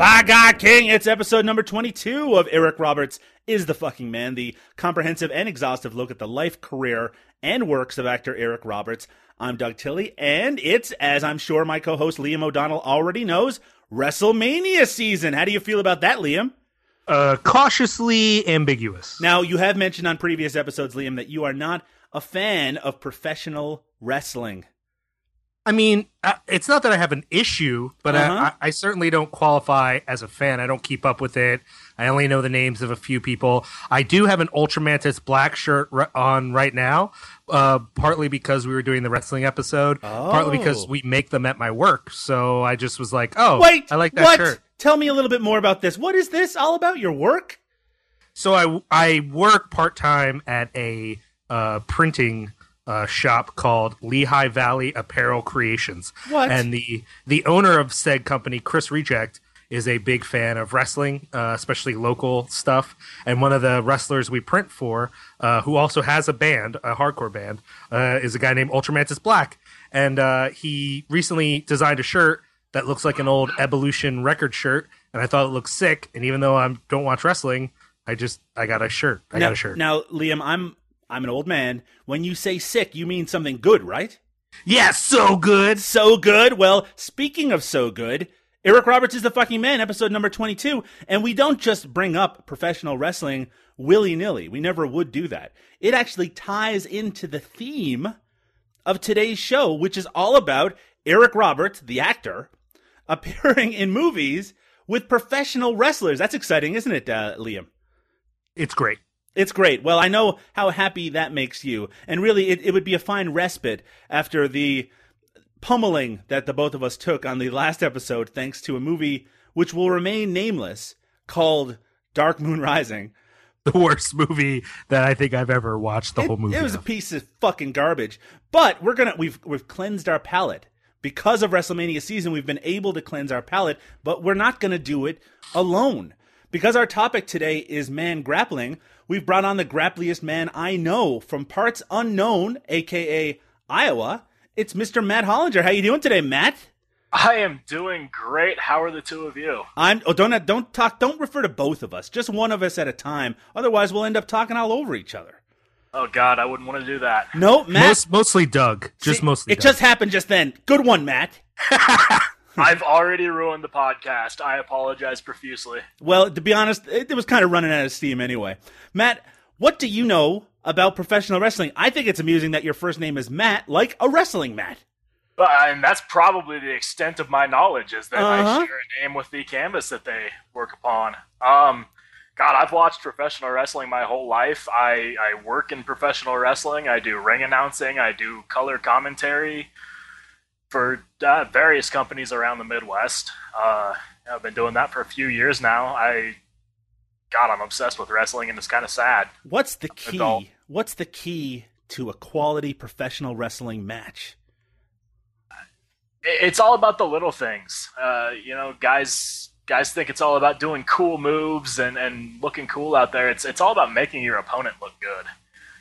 By God King, it's episode number 22 of Eric Roberts is the fucking man, the comprehensive and exhaustive look at the life, career, and works of actor Eric Roberts. I'm Doug Tilley, and it's, as I'm sure my co host Liam O'Donnell already knows, WrestleMania season. How do you feel about that, Liam? uh, cautiously ambiguous. Now, you have mentioned on previous episodes, Liam, that you are not a fan of professional wrestling. I mean, uh, it's not that I have an issue, but Uh-huh. I, I, certainly don't qualify as a fan. I don't keep up with it. I only know the names of a few people. I do have an Ultramantis black shirt r- on right now, uh, partly because we were doing the wrestling episode, partly because Oh. we make them at my work. So I just was like, oh, Wait, I like that what? shirt. Tell me a little bit more about this. What is this all about? Your work? So I I work part time at a uh, printing uh, shop called Lehigh Valley Apparel Creations. What? And the the owner of said company, Chris Reject, is a big fan of wrestling, uh, especially local stuff. And one of the wrestlers we print for, uh, who also has a band, a hardcore band, uh, is a guy named Ultramantis Black. And uh, he recently designed a shirt that looks like an old Evolution record shirt, and I thought it looked sick. And even though I don't watch wrestling, I just I got a shirt. I now, got a shirt. Now, Liam, I'm I'm an old man. When you say sick, you mean something good, right? yeah, so good. So good. Well, speaking of so good, Eric Roberts is the fucking man, episode number 22. And we don't just bring up professional wrestling willy nilly. We never would do that. It actually ties into the theme of today's show, which is all about Eric Roberts, the actor, appearing in movies with professional wrestlers. That's exciting, isn't it, uh, Liam? It's great. It's great. Well, I know how happy that makes you. And really, it, it would be a fine respite after the pummeling that the both of us took on the last episode, thanks to a movie which will remain nameless called Dark Moon Rising. The worst movie that I think I've ever watched. The It, whole movie. it was a piece of fucking garbage. But we're gonna we've we've cleansed our palate. Because of WrestleMania season, we've been able to cleanse our palate, but we're not gonna do it alone. Because our topic today is man grappling, we've brought on the grappliest man I know from parts unknown, aka Iowa. It's Mr. Matt Hollinger. How you doing today, Matt? I am doing great. How are the two of you? I'm oh don't don't talk don't refer to both of us, just one of us at a time. Otherwise we'll end up talking all over each other. Oh God, I wouldn't want to do that. No, Matt. Most, mostly Doug. Just See, mostly. It Doug. just happened just then. Good one, Matt. I've already ruined the podcast. I apologize profusely. Well, to be honest, it, it was kind of running out of steam anyway. Matt, what do you know about professional wrestling? I think it's amusing that your first name is Matt, like a wrestling Matt. But and that's probably the extent of my knowledge is that Uh-huh. I share a name with the canvas that they work upon. Um, God, I've watched professional wrestling my whole life. I, I work in professional wrestling. I do ring announcing. I do color commentary for uh, various companies around the Midwest. Uh, I've been doing that for a few years now. I, God, I'm obsessed with wrestling, and it's kind of sad. What's the key? Adult. What's the key to a quality professional wrestling match? it's all about the little things. Uh, you know, guys guys think it's all about doing cool moves and, and looking cool out there. It's it's all about making your opponent look good.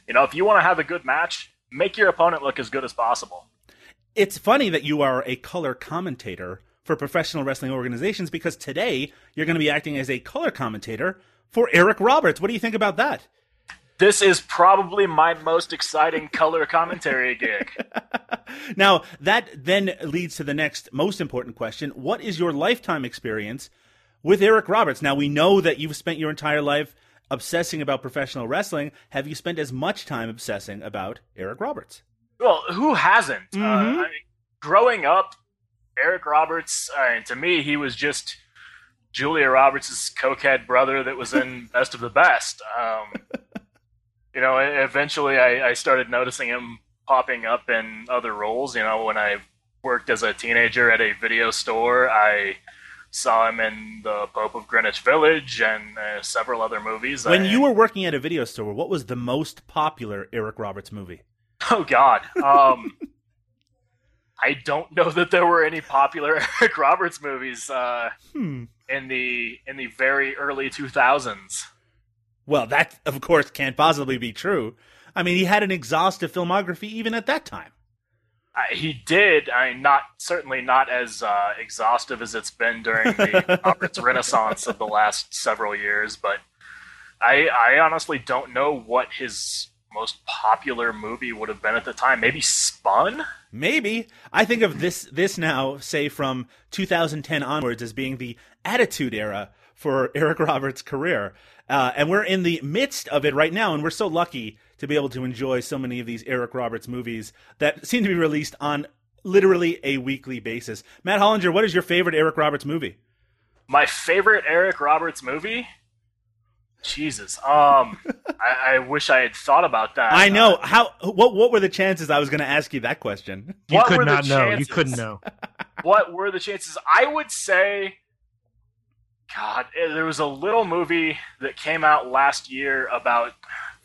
You know, if you want to have a good match, make your opponent look as good as possible. It's funny that you are a color commentator for professional wrestling organizations because today you're going to be acting as a color commentator for Eric Roberts. What do you think about that? This is probably my most exciting color commentary gig. Now, that then leads to the next most important question. What is your lifetime experience with Eric Roberts? Now, we know that you've spent your entire life obsessing about professional wrestling. Have you spent as much time obsessing about Eric Roberts? Well, who hasn't? Uh, Mhm. I mean, growing up, Eric Roberts, I mean, to me, he was just Julia Roberts' cokehead brother that was in Best of the Best. Um, you know, eventually I, I started noticing him popping up in other roles. You know, when I worked as a teenager at a video store. I saw him in The Pope of Greenwich Village and uh, several other movies. When I- you were working at a video store, what was the most popular Eric Roberts movie? Oh God. Um, I don't know that there were any popular Eric Roberts movies uh, Hmm. in the in the very early 2000s. Well, that of course can't possibly be true. I mean, he had an exhaustive filmography even at that time. Uh, he did. I mean, not certainly not as uh, exhaustive as it's been during the Roberts Renaissance of the last several years, but I I honestly don't know what his most popular movie would have been at the time. Maybe Spun. Maybe I think of this this now, say from 2010 onwards, as being the Attitude Era for Eric Roberts' career, uh, and we're in the midst of it right now, and we're so lucky to be able to enjoy so many of these Eric Roberts movies that seem to be released on literally a weekly basis. Matt Hollinger, what is your favorite Eric Roberts movie? My favorite Eric Roberts movie. Jesus. Um, I, I wish I had thought about that. I know Uh, how. What what were the chances I was going to ask you that question? You could not know. You couldn't know. what were the chances? I would say, God, eh, there was a little movie that came out last year about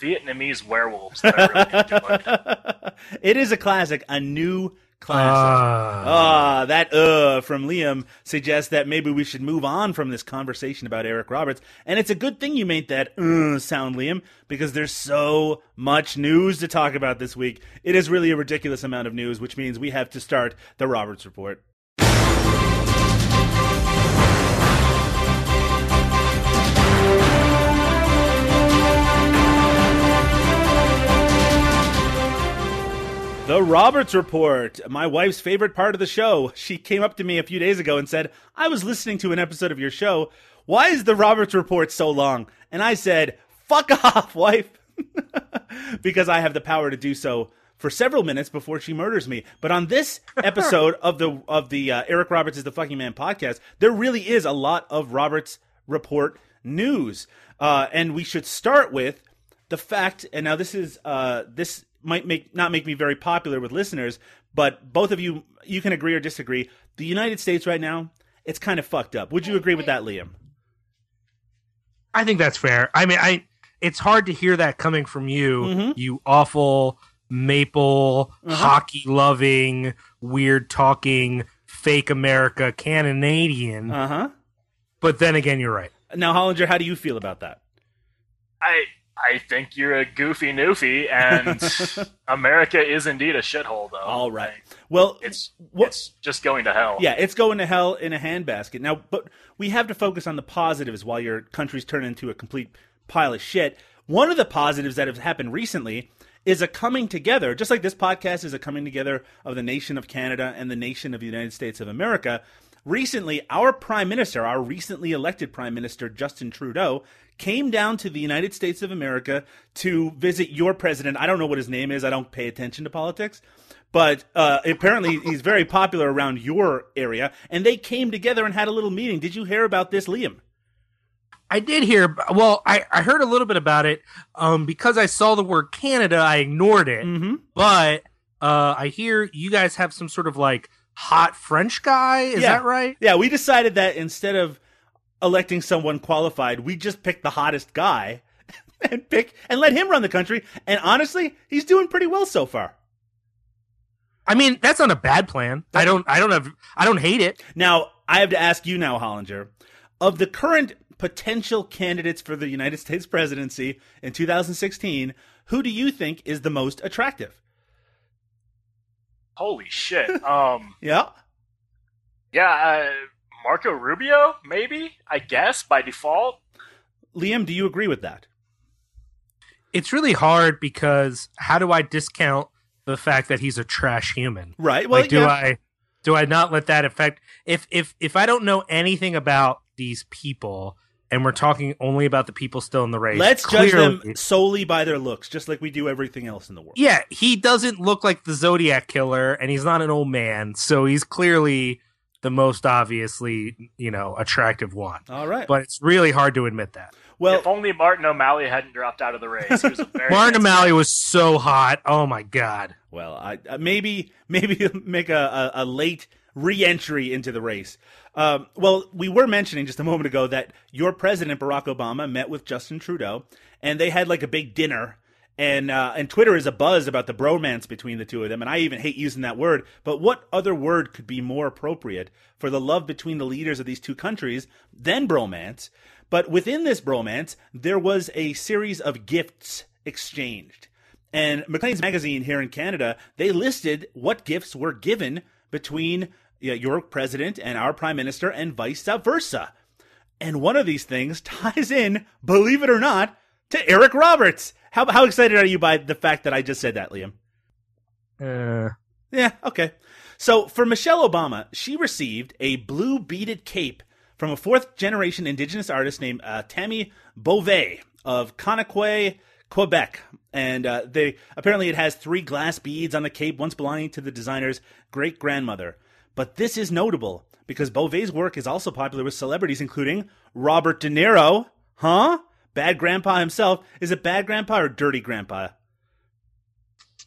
Vietnamese werewolves. That I really enjoyed. it is a classic, a new classic. Ah. Ah, that uh from Liam suggests that maybe we should move on from this conversation about Eric Roberts. And it's a good thing you made that uh sound, Liam, because there's so much news to talk about this week. It is really a ridiculous amount of news, which means we have to start the Roberts Report. The Roberts Report, my wife's favorite part of the show. She came up to me a few days ago and said, I was listening to an episode of your show. Why is the Roberts Report so long? And I said, Fuck off, wife. because I have the power to do so for several minutes before she murders me. But on this episode of the of the uh, Eric Roberts is the fucking man podcast, there really is a lot of Roberts Report news, uh, and we should start with the fact. And now this is uh, this might make not make me very popular with listeners, but both of you you can agree or disagree. The United States right now, it's kind of fucked up. Would you agree with that, Liam? I think that's fair. I mean, I it's hard to hear that coming from you, Mhm. you awful maple Uh-huh. hockey loving, weird talking, fake America Canadian. Uh huh. but then again, you're right. Now, Hollinger, how do you feel about that? I I think you're a goofy noofy, and America is indeed a shithole, though. All right. Well, It's what- it's just going to hell. Yeah, it's going to hell in a handbasket. Now, but we have to focus on the positives while your country's turned into a complete pile of shit. One of the positives that have happened recently is a coming together, just like this podcast is a coming together of the nation of Canada and the nation of the United States of America. Recently, our prime minister, our recently elected prime minister, Justin Trudeau, came down to the United States of America to visit your president. I don't know what his name is. I don't pay attention to politics but uh, apparently he's very popular around your area. And they came together and had a little meeting. Did you hear about this, Liam? I did hear. Well, I, I heard a little bit about it. Um, because I saw the word Canada, I ignored it. Mm-hmm. But uh, I hear you guys have some sort of like hot French guy. Is Yeah. that right? Yeah, we decided that instead of electing someone qualified, we just picked the hottest guy and pick and let him run the country. And honestly, he's doing pretty well so far. I mean, that's not a bad plan. I don't. I don't have. I don't hate it. Now, I have to ask you now, Hollinger, of the current potential candidates for the United States presidency in 2016, who do you think is the most attractive? Holy shit. Um. Yeah. Yeah. Uh, Marco Rubio, maybe. I guess by default. Liam, do you agree with that? It's really hard because how do I discount the fact that he's a trash human? Right. Well, like, do yeah. I do I not let that affect? If if if I don't know anything about these people, and we're talking only about the people still in the race, Let's judge them solely by their looks, just like we do everything else in the world. Yeah, he doesn't look like the Zodiac killer, and he's not an old man, so he's clearly the most obviously, you know, attractive one. All right. But it's really hard to admit that. Well, if only Martin O'Malley hadn't dropped out of the race. He was a very Martin handsome- O'Malley was so hot. Oh my god. Well, I, uh, maybe maybe make a, a, a late re-entry into the race. Um, well, we were mentioning just a moment ago that your president Barack Obama met with Justin Trudeau, and they had like a big dinner. And uh, and Twitter is a buzz about the bromance between the two of them, and I even hate using that word. But what other word could be more appropriate for the love between the leaders of these two countries than bromance? But within this bromance, there was a series of gifts exchanged. And Maclean's magazine here in Canada, they listed what gifts were given between your president and our prime minister and vice versa. And one of these things ties in, believe it or not, to Eric Roberts. How, how excited are you by the fact that I just said that, Liam? Uh, Yeah, okay. So for Michelle Obama, she received a blue beaded cape from a fourth generation indigenous artist named uh, Tammy Beauvais of Kahnawake, Quebec. And uh, they apparently it has three glass beads on the cape, once belonging to the designer's great grandmother. But this is notable because Beauvais' work is also popular with celebrities, including Robert De Niro. Huh? Bad Grandpa himself. Is it Bad Grandpa or Dirty Grandpa?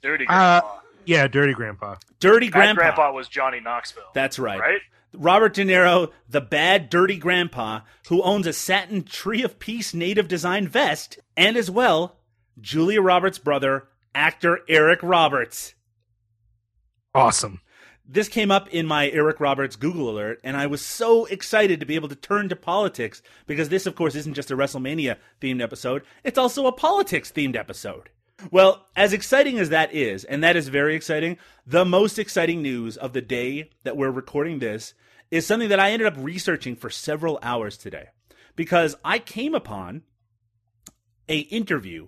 Dirty Uh, Grandpa. yeah, Dirty Grandpa. Dirty Bad Grandpa. Grandpa was Johnny Knoxville. That's right. right. Robert De Niro, the bad, dirty grandpa who owns a satin Tree of Peace native design vest, and as well, Julia Roberts' brother, actor Eric Roberts. Awesome. This came up in my Eric Roberts Google alert, and I was so excited to be able to turn to politics because this, of course, isn't just a WrestleMania themed episode, it's also a politics themed episode. Well, as exciting as that is, and that is very exciting, the most exciting news of the day that we're recording this is something that I ended up researching for several hours today because I came upon a interview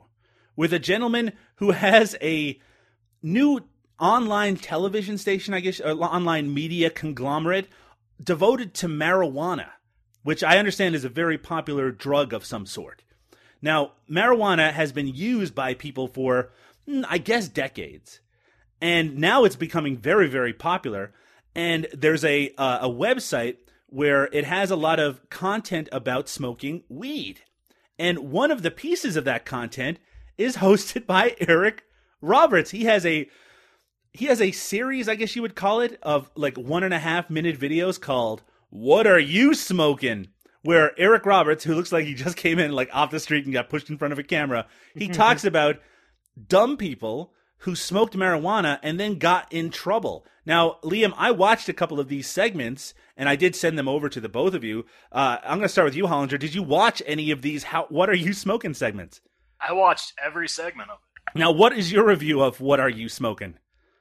with a gentleman who has a new online television station, I guess, or online media conglomerate devoted to marijuana, which I understand is a very popular drug of some sort. Now, marijuana has been used by people for, mm, I guess, decades. And now it's becoming very, very popular. And there's a, uh, a website where it has a lot of content about smoking weed. And one of the pieces of that content is hosted by Eric Roberts. He has a he has a series, I guess you would call it, of like one and a half minute videos called What Are You Smoking? Where Eric Roberts, who looks like he just came in like off the street and got pushed in front of a camera, he talks about dumb people who smoked marijuana and then got in trouble. Now, Liam, I watched a couple of these segments and I did send them over to the both of you. Uh, I'm going to start with you, Hollinger. Did you watch any of these? How? What are you smoking segments? I watched every segment of it. Now, what is your review of What Are You Smoking?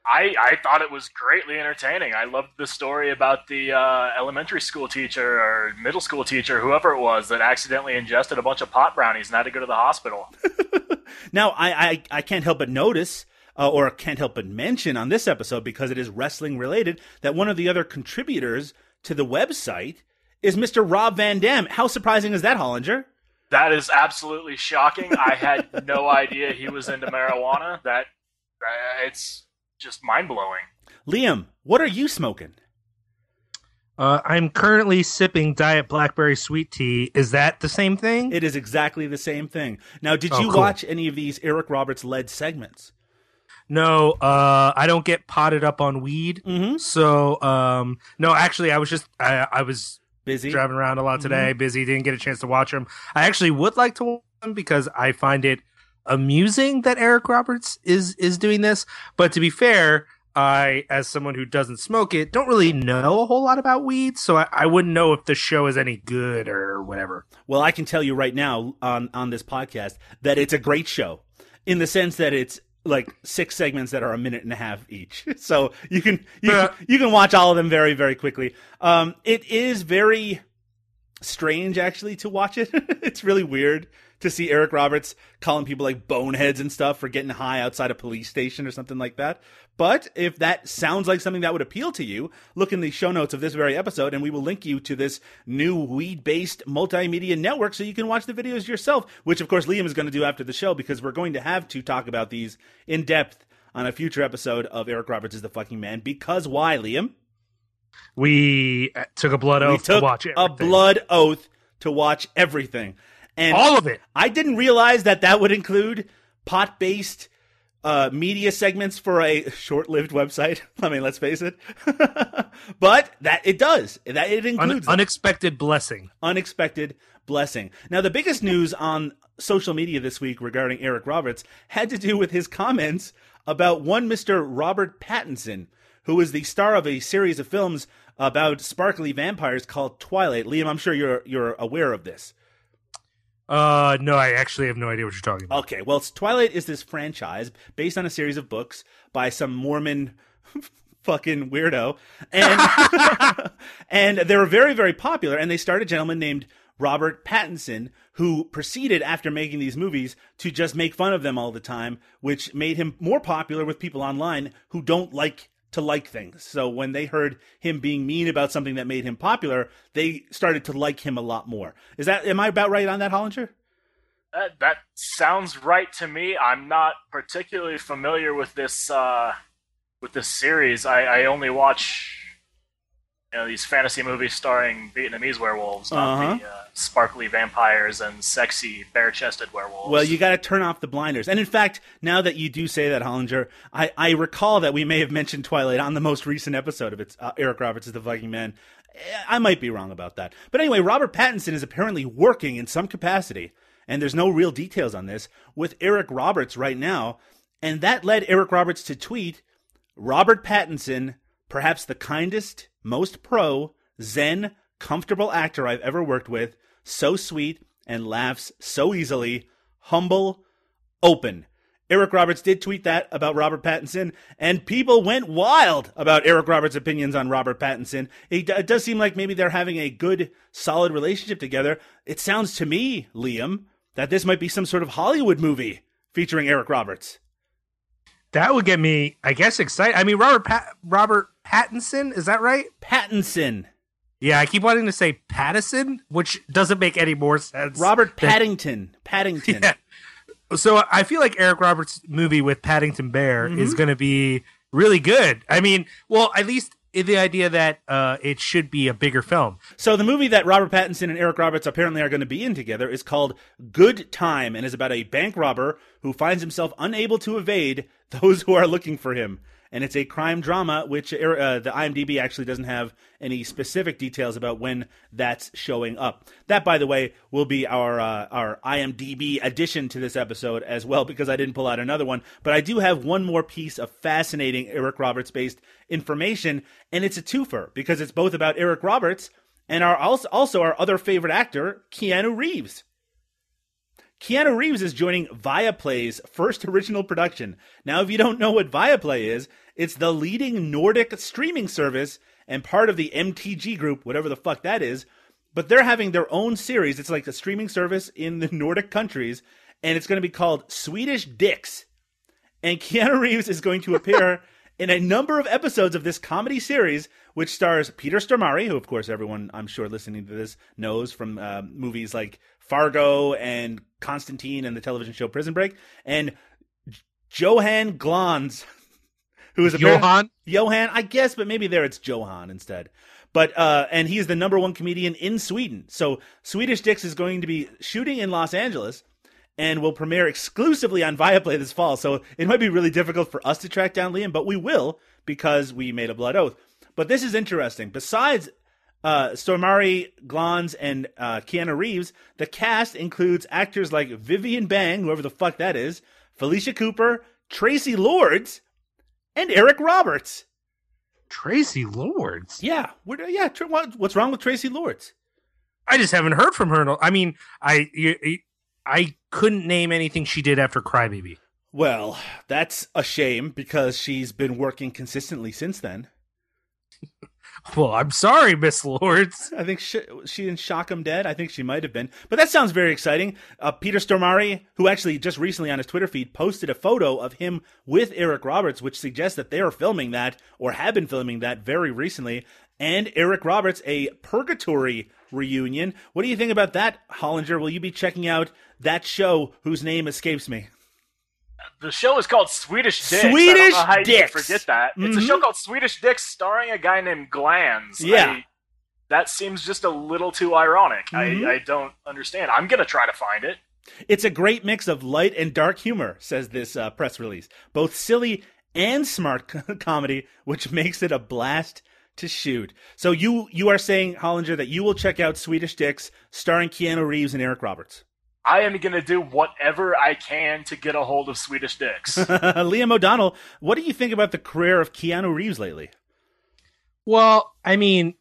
I, I thought it was greatly entertaining. I loved the story about the uh, elementary school teacher or middle school teacher, whoever it was, that accidentally ingested a bunch of pot brownies and had to go to the hospital. Now, I, I, I can't help but notice, uh, or can't help but mention on this episode, because it is wrestling related, that one of the other contributors to the website is Mr. Rob Van Dam. How surprising is that, Hollinger? That is absolutely shocking. I had no idea he was into marijuana. That uh, it's just mind blowing. Liam, what are you smoking? Uh, I'm currently sipping Diet Blackberry Sweet Tea. Is that the same thing? It is exactly the same thing. Now, did Oh, you cool. watch any of these Eric Roberts led segments? no, uh, I don't get potted up on weed. Mm-hmm. So, um, no, actually, I was just I, I was Busy? driving around a lot Mm-hmm. today, busy, didn't get a chance to watch them. I actually would like to watch them because I find it amusing that Eric Roberts is is doing this. But to be fair, I, as someone who doesn't smoke it, don't really know a whole lot about weed, so I, I wouldn't know if the show is any good or whatever. Well, I can tell you right now on on this podcast that it's a great show in the sense that it's like six segments that are a minute and a half each. So you can you, Yeah. can, you can watch all of them very very quickly. Um, it is very strange actually to watch it. it's really weird to see Eric Roberts calling people like boneheads and stuff for getting high outside a police station or something like that. But if that sounds like something that would appeal to you, look in the show notes of this very episode and we will link you to this new weed based multimedia network so you can watch the videos yourself, which of course Liam is going to do after the show because we're going to have to talk about these in depth on a future episode of Eric Roberts is the fucking man. Because why, Liam? We uh, took a blood we oath took to watch a blood oath to watch everything. And All of it. I didn't realize that that would include pot based uh, media segments for a short lived website. I mean, let's face it. but that it does. That it Un- includes that. unexpected blessing. unexpected blessing. Now, the biggest news on social media this week regarding Eric Roberts had to do with his comments about one Mr. Robert Pattinson, who is the star of a series of films about sparkly vampires called Twilight. Liam, I'm sure you're you're aware of this. Uh, no, I actually have no idea what you're talking about. Okay, well, Twilight is this franchise based on a series of books by some Mormon fucking weirdo, and and they were very very popular. And they started a gentleman named Robert Pattinson who proceeded after making these movies to just make fun of them all the time, which made him more popular with people online who don't like to like things. So when they heard him being mean about something that made him popular, they started to like him a lot more. Is that am I about right on that, Hollinger? That, that sounds right to me. I'm not particularly familiar with this uh, with this series. I, I only watch you know these fantasy movies starring Vietnamese werewolves, not Uh-huh. the uh, sparkly vampires and sexy bare-chested werewolves. Well, you got to turn off the blinders. And in fact, now that you do say that, Hollinger, I, I recall that we may have mentioned Twilight on the most recent episode of its uh, Eric Roberts is the Viking Man. Eh, I might be wrong about that. But anyway, Robert Pattinson is apparently working in some capacity, and there's no real details on this, with Eric Roberts right now. And that led Eric Roberts to tweet Robert Pattinson, perhaps the kindest, most pro, zen, comfortable actor I've ever worked with, so sweet and laughs so easily, humble, open. Eric Roberts did tweet that about Robert Pattinson, and people went wild about Eric Roberts' opinions on Robert Pattinson. It, it does seem like maybe they're having a good, solid relationship together. It sounds to me, Liam, that this might be some sort of Hollywood movie featuring Eric Roberts. That would get me, I guess, excited. I mean, Robert Pat- Robert Pattinson, is that right? Pattinson. Yeah, I keep wanting to say Pattison, which doesn't make any more sense. Robert Paddington. Paddington. Yeah. So I feel like Eric Roberts' movie with Paddington Bear is going to be really good. I mean, well, at least in the idea that uh, it should be a bigger film. So the movie that Robert Pattinson and Eric Roberts apparently are going to be in together is called Good Time and is about a bank robber who finds himself unable to evade those who are looking for him. And it's a crime drama, which uh, the IMDb actually doesn't have any specific details about when that's showing up. That, by the way, will be our uh, our IMDb addition to this episode as well, because I didn't pull out another one. But I do have one more piece of fascinating Eric Roberts based information, and it's a twofer because it's both about Eric Roberts and our also, also our other favorite actor, Keanu Reeves. Keanu Reeves is joining Viaplay's first original production. Now, if you don't know what Viaplay is, it's the leading Nordic streaming service and part of the MTG group, whatever the fuck that is. But they're having their own series. It's like a streaming service in the Nordic countries, and it's going to be called Swedish Dicks. And Keanu Reeves is going to appear in a number of episodes of this comedy series, which stars Peter Stormare, who, of course, everyone I'm sure listening to this knows from uh, movies like Fargo and Constantine and the television show Prison Break, and Johan Glans, who is apparent- Johan? Johan, I guess, but maybe there it's Johan instead. But uh, and is the number one comedian in Sweden. So Swedish Dicks is going to be shooting in Los Angeles and will premiere exclusively on Viaplay this fall. So it might be really difficult for us to track down Liam, but we will because we made a blood oath. But this is interesting. Besides uh, Stormare, Glans, and uh, Keanu Reeves, the cast includes actors like Vivian Bang, whoever the fuck that is, Felicia Cooper, Traci Lords, and Eric Roberts. Traci Lords. Yeah, yeah. Tr- what, what's wrong with Traci Lords? I just haven't heard from her. I mean, I you- I couldn't name anything she did after Crybaby. Well, that's a shame because she's been working consistently since then. Well, I'm sorry, Miss Lords. I think she, she Shock 'em Dead. I think she might have been. But that sounds very exciting. Uh, Peter Stormare, who actually just recently on his Twitter feed posted a photo of him with Eric Roberts, which suggests that they are filming that or have been filming that very recently. And Eric Roberts, a Purgatory reunion. What do you think about that, Hollinger? Will you be checking out that show whose name escapes me? The show is called Swedish Dicks. Swedish I don't know how Dicks. forget that. It's Mhm. a show called Swedish Dicks starring a guy named Glans. Yeah. I, that seems just a little too ironic. Mhm. I, I don't understand. I'm gonna try to find it. It's a great mix of light and dark humor, says this uh, press release. Both silly and smart comedy, which makes it a blast to shoot. So you you are saying, Hollinger, that you will check out Swedish Dicks, starring Keanu Reeves and Eric Roberts. I am gonna do whatever I can to get a hold of Swedish Dicks. Liam O'Donnell, what do you think about the career of Keanu Reeves lately? Well, I mean,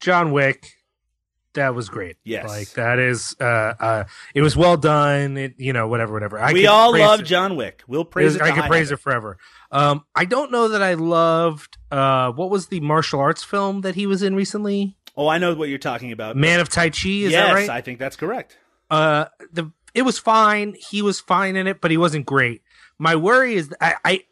John Wick, that was great. Yes. like that is, uh, uh, it was well done. It, you know, whatever, whatever. I we all praise love it. John Wick. We'll praise it. I to could high praise it forever. Um, I don't know that I loved. Uh, what was the martial arts film that he was in recently? Oh, I know what you're talking about. Man of Tai Chi. Is yes, that right? I think that's correct. Uh the it was fine. He was fine in it but he wasn't great. My worry is I, I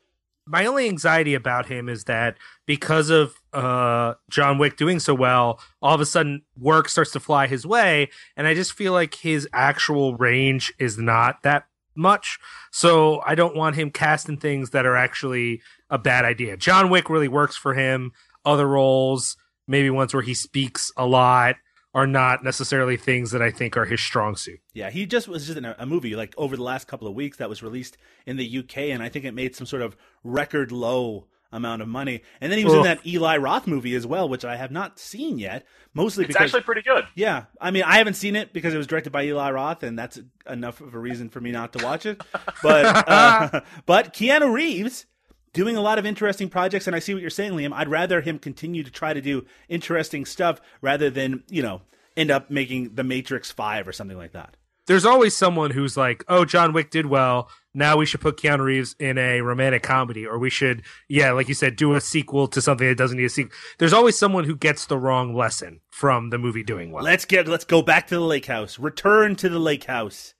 my only anxiety about him is that because of uh john wick doing so well all of a sudden work starts to fly his way and i just feel like his actual range is not that much. So i don't want him casting things that are actually a bad idea. John wick really works for him. Other roles maybe ones where he speaks a lot are not necessarily things that I think are his strong suit. Yeah, he just was just in a, a movie like over the last couple of weeks that was released in the UK, and I think it made some sort of record low amount of money. And then he was in that Eli Roth movie as well, which I have not seen yet. Mostly it's because actually pretty good. yeah, I mean I haven't seen it because it was directed by Eli Roth, and that's enough of a reason for me not to watch it. But uh, but Keanu Reeves doing a lot of interesting projects, and I see what you're saying, Liam. I'd rather him continue to try to do interesting stuff rather than you know end up making The Matrix Five or something like that. There's always someone who's like, "Oh, John Wick did well. Now we should put Keanu Reeves in a romantic comedy, or we should, yeah, like you said, do a sequel to something that doesn't need a sequel." There's always someone who gets the wrong lesson from the movie doing well. Let's get let's go back to the lake house. Return to the lake house.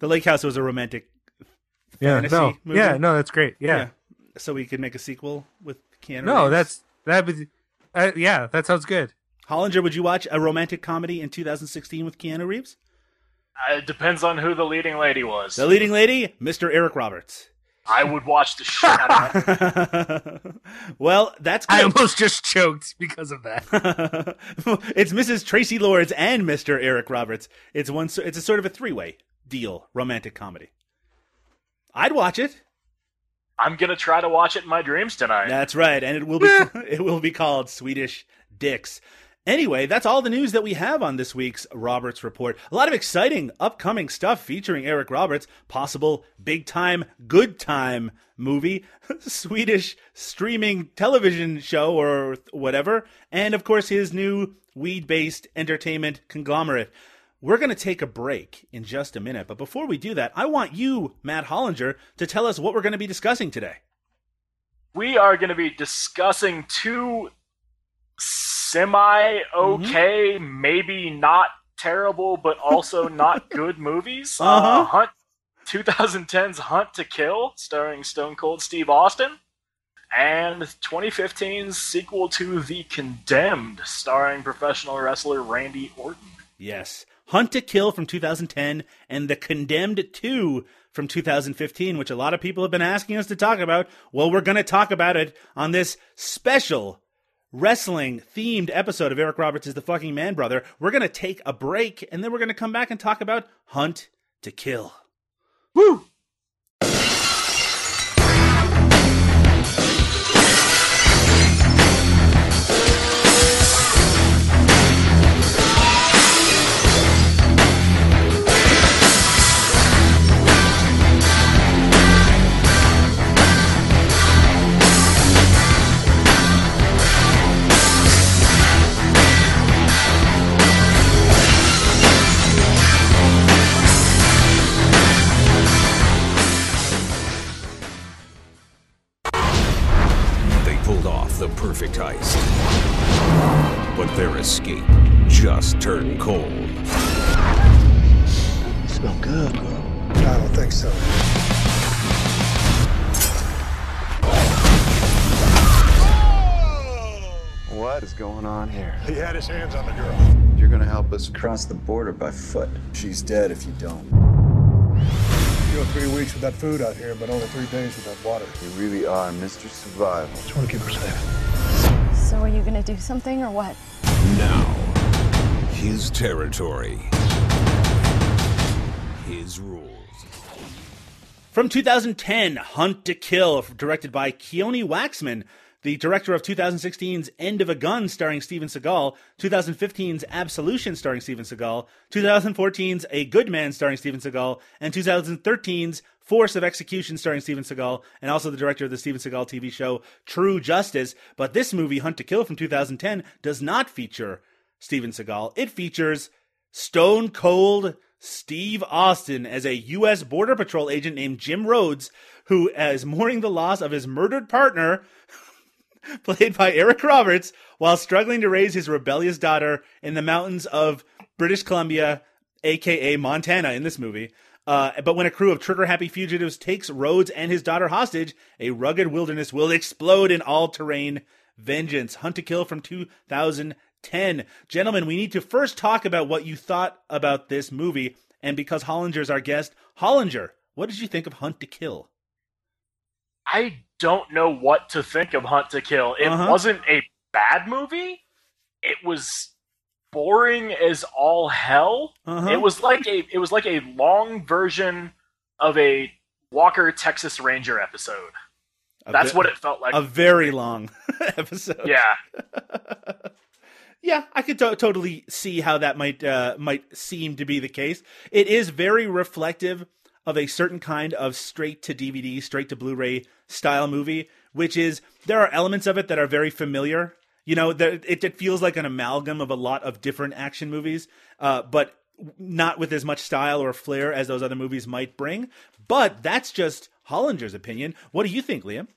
The lake house was a romantic yeah, fantasy no, movie. yeah, no, that's great. Yeah, So we could make a sequel with Keanu no, Reeves. that's that. Would, uh, yeah, that sounds good. Hollinger, would you watch a romantic comedy in 2016 with Keanu Reeves? Uh, It depends on who the leading lady was. The leading lady, Mr. Eric Roberts. I would watch the shit out of that. well, that's I almost just choked because of that. it's Mrs. Traci Lords and Mr. Eric Roberts. It's one. It's a sort of a three-way deal, romantic comedy. I'd watch it. I'm gonna try to watch it in my dreams tonight. That's right, and it will be it will be called Swedish Dicks. Anyway, that's all the news that we have on this week's Roberts Report. A lot of exciting upcoming stuff featuring Eric Roberts, possible big time, good time movie, Swedish streaming television show or whatever, and of course his new weed based entertainment conglomerate. We're going to take a break in just a minute, but before we do that, I want you, Matt Hollinger, to tell us what we're going to be discussing today. we are going to be discussing two semi okay, maybe not terrible, but also not good movies. Uh-huh. Uh, Hunt 2010's Hunt to Kill, starring Stone Cold Steve Austin, and 2015's sequel to The Condemned, starring professional wrestler Randy Orton. Yes. Hunt to Kill from 2010 and The Condemned 2 from 2015, which a lot of people have been asking us to talk about. Well, we're going to talk about it on this special wrestling themed episode of Eric Roberts is the fucking man brother. We're going to take a break and then we're going to come back and talk about Hunt to Kill. Woo! Cross the border by foot. She's dead if you don't. You go three weeks without food out here, but only three days without water. You really are Mr. Survival. Just want to keep her safe. So are you you gonna do something or what? Now, his territory, his rules. From 2010, Hunt to Kill, directed by Keoni Waxman, the director of 2016's End of a Gun, starring Steven Seagal, 2015's Absolution, starring Steven Seagal, 2014's A Good Man, starring Steven Seagal, and 2013's Force of Execution, starring Steven Seagal, and also the director of the Steven Seagal TV show True Justice. But this movie, Hunt to Kill from 2010, does not feature Steven Seagal. It features Stone Cold Steve Austin as a U.S. Border Patrol agent named Jim Rhodes, who is mourning the loss of his murdered partner, played by Eric Roberts, while struggling to raise his rebellious daughter in the mountains of British Columbia, aka Montana, in this movie. Uh, but when a crew of trigger happy fugitives takes Rhodes and his daughter hostage, a rugged wilderness will explode in all terrain vengeance. Hunt to Kill from 2010. Gentlemen, we need to first talk about what you thought about this movie. And because Hollinger's our guest, Hollinger, what did you think of Hunt to Kill? I don't know what to think of Hunt to Kill. It Uh-huh. wasn't a bad movie. It was boring as all hell. Uh-huh. It was like a it was like a long version of a Walker Texas Ranger episode. A That's what it felt like. A very long episode. yeah. Yeah, I could to- totally see how that might uh, might seem to be the case. It is very reflective of a certain kind of straight to DVD, straight to Blu-ray style movie, which is there are elements of it that are very familiar. You know, there, it, it feels like an amalgam of a lot of different action movies, uh, but not with as much style or flair as those other movies might bring. But that's just Hollinger's opinion. What do you think, Liam?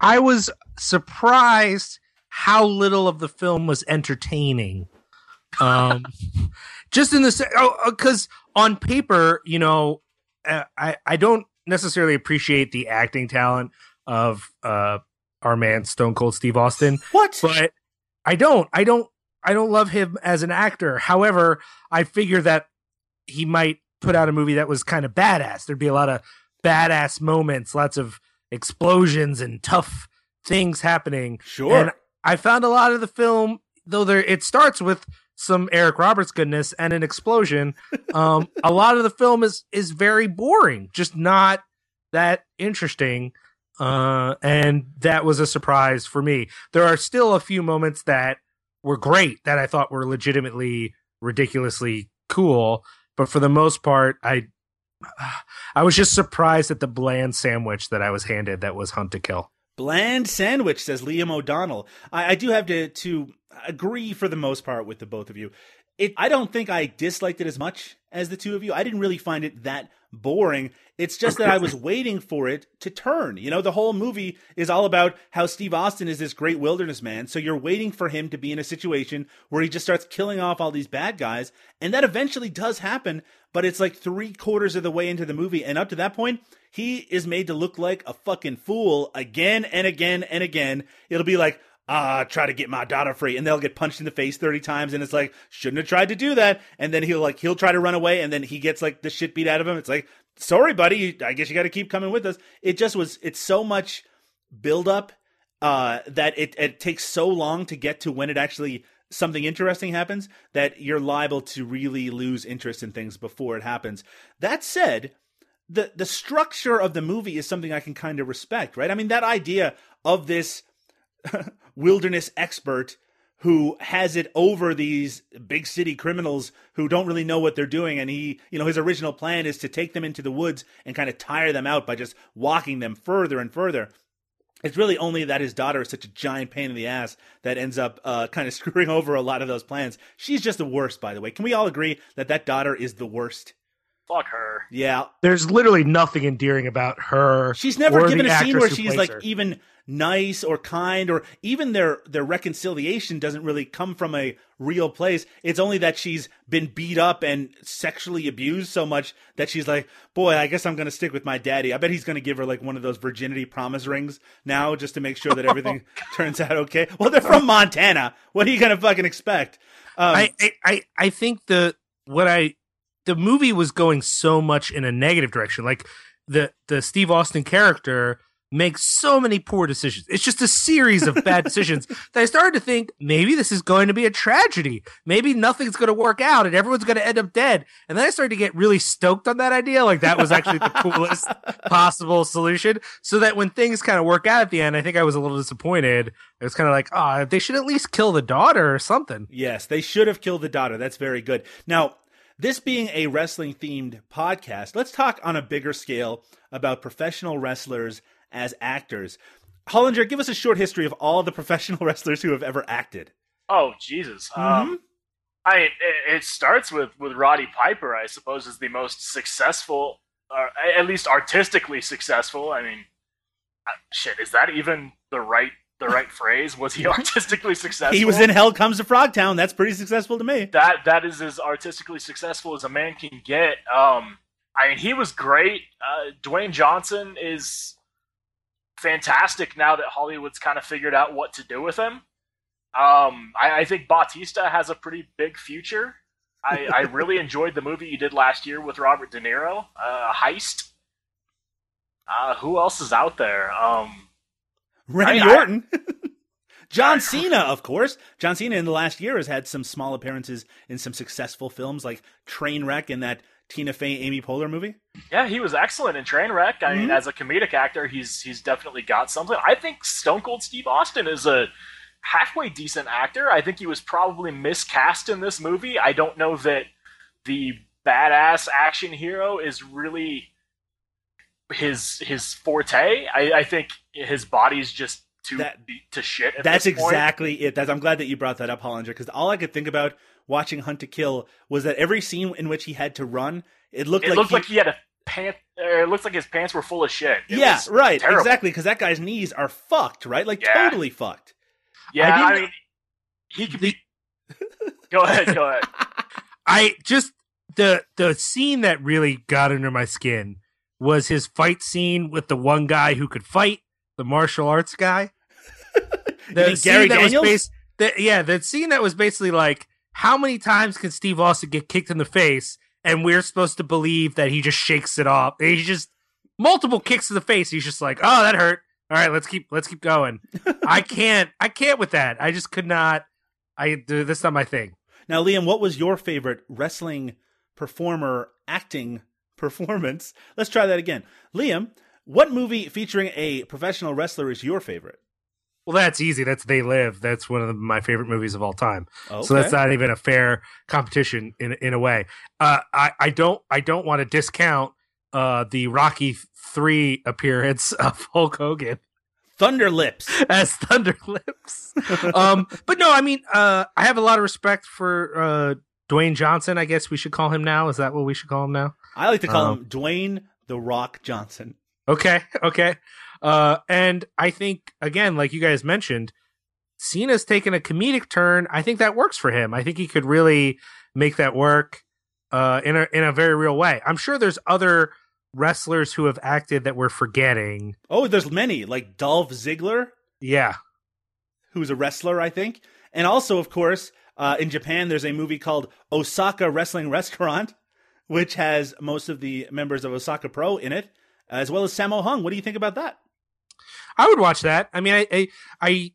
I was surprised how little of the film was entertaining. Um, just in the oh, because on paper, you know, uh, I I don't necessarily appreciate the acting talent of uh our man Stone Cold Steve Austin, What? but I don't I don't I don't love him as an actor. However, I figure that he might put out a movie that was kind of badass. There'd be a lot of badass moments, lots of explosions and tough things happening. Sure. And I found a lot of the film, though there it starts with some Eric Roberts goodness and an explosion. Um, a lot of the film is is very boring, just not that interesting. Uh, and that was a surprise for me. There are still a few moments that were great that I thought were legitimately ridiculously cool, but for the most part, I I was just surprised at the bland sandwich that I was handed that was Hunt to Kill. Bland sandwich, says Liam O'Donnell. I, I do have to to agree for the most part with the both of you. It I don't think I disliked it as much as the two of you. I didn't really find it that boring. It's just that I was waiting for it to turn. You know, the whole movie is all about how Steve Austin is this great wilderness man. So you're waiting for him to be in a situation where he just starts killing off all these bad guys. And that eventually does happen, but it's like three quarters of the way into the movie. And up to that point, he is made to look like a fucking fool again and again and again. It'll be like, ah, try to get my daughter free. And they'll get punched in the face 30 times. And it's like, shouldn't have tried to do that. And then he'll like, he'll try to run away. And then he gets like the shit beat out of him. It's like, sorry, buddy. I guess you got to keep coming with us. It just was, it's so much build up, uh, that it, it takes so long to get to when it actually something interesting happens that you're liable to really lose interest in things before it happens. That said, the the structure of the movie is something I can kind of respect, right? I mean, that idea of this wilderness expert who has it over these big city criminals who don't really know what they're doing and he you know his original plan is to take them into the woods and kind of tire them out by just walking them further and further it's really only that his daughter is such a giant pain in the ass that ends up uh, kind of screwing over a lot of those plans. She's just the worst, by the way. Can we all agree that that daughter is the worst? Fuck her. Yeah, There's literally nothing endearing about her. she's never given a scene where she's like her. even nice or kind, or even their their reconciliation doesn't really come from a real place. It's only that she's been beat up and sexually abused so much that she's like, boy, I guess I'm gonna stick with my daddy. I bet he's gonna give her like one of those virginity promise rings now, just to make sure that everything turns out okay. Well, they're from Montana. What are you gonna fucking expect? Um, I, I, I, I think the what I the movie was going so much in a negative direction. Like the the Steve Austin character makes so many poor decisions. It's just a series of bad decisions that I started to think maybe this is going to be a tragedy. Maybe nothing's going to work out and everyone's going to end up dead. And then I started to get really stoked on that idea. Like that was actually the coolest possible solution. So that when things kind of work out at the end, I think I was a little disappointed. It was kind of like, oh, they should at least kill the daughter or something. Yes, they should have killed the daughter. That's very good. Now, this being a wrestling themed podcast, let's talk on a bigger scale about professional wrestlers as actors. Hollinger, give us a short history of all the professional wrestlers who have ever acted. Oh Jesus! Um, I it, it starts with with Roddy Piper. I suppose is the most successful, or at least artistically successful. I mean, uh, shit, is that even the right the right phrase? Was he artistically successful? He was in Hell Comes to Frogtown. That's pretty successful to me. that that is as artistically successful as a man can get. Um, I mean, he was great. Uh, Dwayne Johnson is fantastic now that Hollywood's kind of figured out what to do with him. Um, I, I think Bautista has a pretty big future. I, I really enjoyed the movie you did last year with Robert De Niro, uh, Heist. Uh, who else is out there? Um, Randy I- Orton. John Cena, of course. John Cena in the last year has had some small appearances in some successful films like Trainwreck and that Tina Fey Amy Poehler movie. Yeah, he was excellent in Trainwreck. I mean, mm-hmm. as a comedic actor, he's he's definitely got something. I think Stone Cold Steve Austin is a halfway decent actor. I think he was probably miscast in this movie. I don't know that the badass action hero is really his his forte. I, I think his body's just too That- to shit. At That's exactly it. That's, I'm glad that you brought that up, Hollinger, because all I could think about watching Hunt to Kill was that every scene in which he had to run, it looked It like looked he, like he had a pant. It looks like his pants were full of shit. It yeah, right, terrible. exactly, because that guy's knees are fucked, right? Like Yeah. totally fucked. Yeah, I I, mean, he could be. go ahead. Go ahead. I just the the scene that really got under my skin was his fight scene with the one guy who could fight, the martial arts guy. You mean scene Gary that was Daniels? bas- the- yeah, the scene that was basically like, how many times can Steve Austin get kicked in the face, and we're supposed to believe that he just shakes it off? He just multiple kicks to the face. He's just like, oh, that hurt. All right, let's keep let's keep going. I can't, I can't with that. I just could not. I this not my thing. Now, Liam, what was your favorite wrestling performer acting performance? Let's try that again. Liam, what movie featuring a professional wrestler is your favorite? Well, that's easy. That's They Live. That's one of the, my favorite movies of all time. Okay. So that's not even a fair competition in in a way. Uh, I I don't I don't want to discount uh, the Rocky three appearance of Hulk Hogan Thunder Lips. as Thunder Lips. um, but no, I mean, uh, I have a lot of respect for uh, Dwayne Johnson. I guess we should call him now. Is that what we should call him now? I like to call Um, him Dwayne The Rock Johnson. Okay, okay. Uh, and I think again, like you guys mentioned, Cena's taken a comedic turn. I think that works for him. I think he could really make that work uh, in a in a very real way. I'm sure there's other wrestlers who have acted that we're forgetting. Oh, there's many, like Dolph Ziggler, Yeah, who's a wrestler, I think. And also, of course, uh, in Japan, there's a movie called Osaka Wrestling Restaurant, which has most of the members of Osaka Pro in it, as well as Sammo Hung. What do you think about that? I would watch that. I mean, I, I, I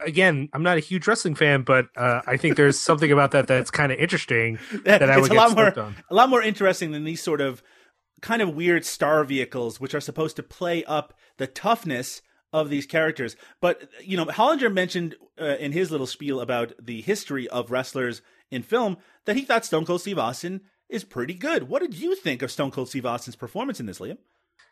again, I'm not a huge wrestling fan, but uh, I think there's something about that that's kind of interesting that I would a get lot more, on. a lot more interesting than these sort of kind of weird star vehicles, which are supposed to play up the toughness of these characters. But you know, Hollinger mentioned uh, in his little spiel about the history of wrestlers in film that he thought Stone Cold Steve Austin is pretty good. What did you think of Stone Cold Steve Austin's performance in this, Liam?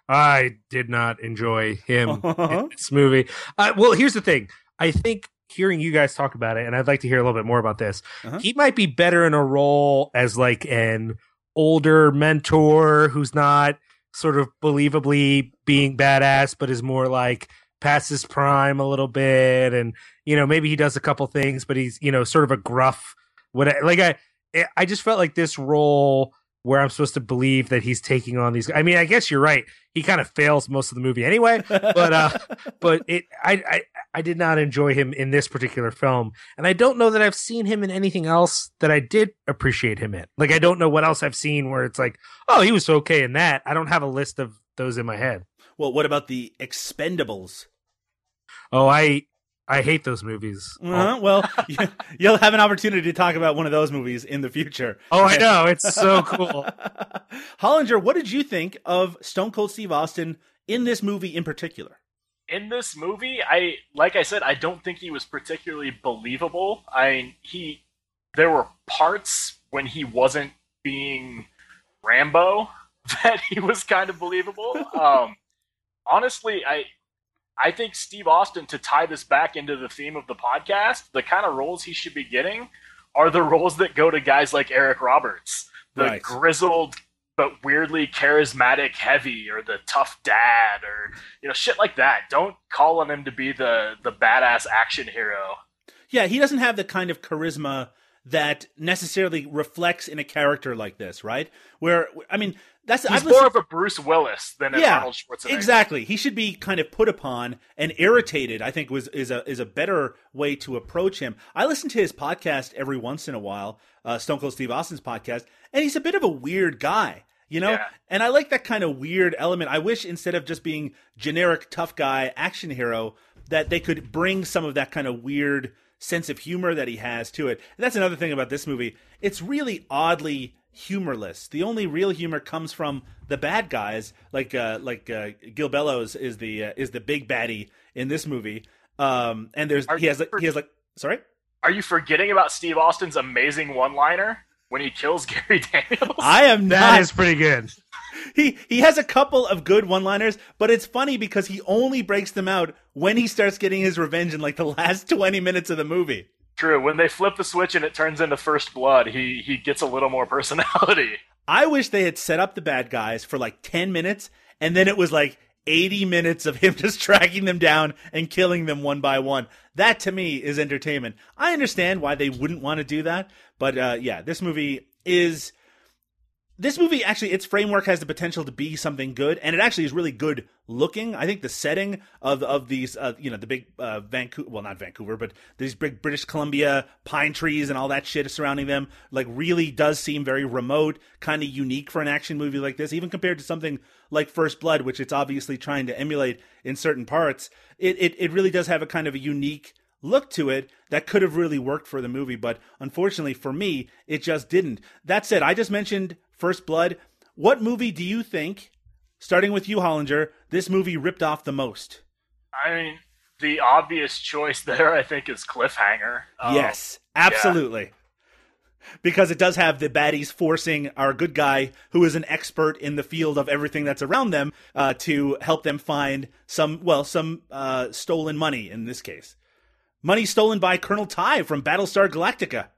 I did not enjoy him Uh-huh. in this movie. Uh, well, here's the thing. I think hearing you guys talk about it, and I'd like to hear a little bit more about this. Uh-huh. He might be better in a role as like an older mentor who's not sort of believably being badass, but is more like past his prime a little bit, and you know maybe he does a couple things, but he's you know sort of a gruff. What like I I just felt like this role where I'm supposed to believe that he's taking on these. I mean, I guess you're right. He kind of fails most of the movie anyway. But uh, but it, I, I, I did not enjoy him in this particular film, and I don't know that I've seen him in anything else that I did appreciate him in. Like I don't know what else I've seen where it's like, oh, he was okay in that. I don't have a list of those in my head. Well, what about the Expendables? Oh, I I hate those movies. Uh-huh. Well, you, you'll have an opportunity to talk about one of those movies in the future. Oh, I know. It's so cool. Hollinger, what did you think of Stone Cold Steve Austin in this movie in particular? in this movie, I like I said, I don't think he was particularly believable. I he there were parts when he wasn't being Rambo that he was kind of believable. Um, honestly, I I think Steve Austin to tie this back into the theme of the podcast, the kind of roles he should be getting are the roles that go to guys like Eric Roberts, the Right. grizzled but weirdly charismatic heavy or the tough dad or you know shit like that. Don't call on him to be the the badass action hero. Yeah, he doesn't have the kind of charisma that necessarily reflects in a character like this, right? Where I mean, that's He's more of a Bruce Willis than an yeah, Arnold Schwarzenegger. exactly. He should be kind of put upon and irritated. I think was is a is a better way to approach him. I listen to his podcast every once in a while, uh, Stone Cold Steve Austin's podcast, and he's a bit of a weird guy, you know. Yeah. And I like that kind of weird element. I wish instead of just being generic tough guy action hero, that they could bring some of that kind of weird sense of humor that he has to it. And that's another thing about this movie. It's really oddly humorless. The only real humor comes from the bad guys, like uh, like uh, Gil Bellows is the uh, is the big baddie in this movie. Um, and there's Are he has you like he has like sorry. Are you forgetting about Steve Austin's amazing one-liner when he kills Gary Daniels? I am not. That is pretty good. he he has a couple of good one-liners, but it's funny because he only breaks them out when he starts getting his revenge in like the last 20 minutes of the movie. True. When they flip the switch and it turns into First Blood, he he gets a little more personality. I wish they had set up the bad guys for like 10 minutes and then it was like 80 minutes of him just tracking them down and killing them one by one. That to me is entertainment. I understand why they wouldn't want to do that, but uh, yeah, this movie is this movie actually its framework has the potential to be something good and it actually is really good looking i think the setting of of these uh, you know the big uh, vancouver well not vancouver but these big british columbia pine trees and all that shit surrounding them like really does seem very remote kind of unique for an action movie like this even compared to something like first blood which it's obviously trying to emulate in certain parts it it, it really does have a kind of a unique look to it that could have really worked for the movie, but unfortunately for me, it just didn't. That said, I just mentioned First Blood. What movie do you think, starting with you, Hollinger, this movie ripped off the most? I mean, the obvious choice there, I think, is Cliffhanger. Um, yes, absolutely. Because it does have the baddies forcing our good guy, who is an expert in the field of everything that's around them, uh, to help them find some, well, some uh, stolen money in this case. Money stolen by Colonel Tigh from Battlestar Galactica.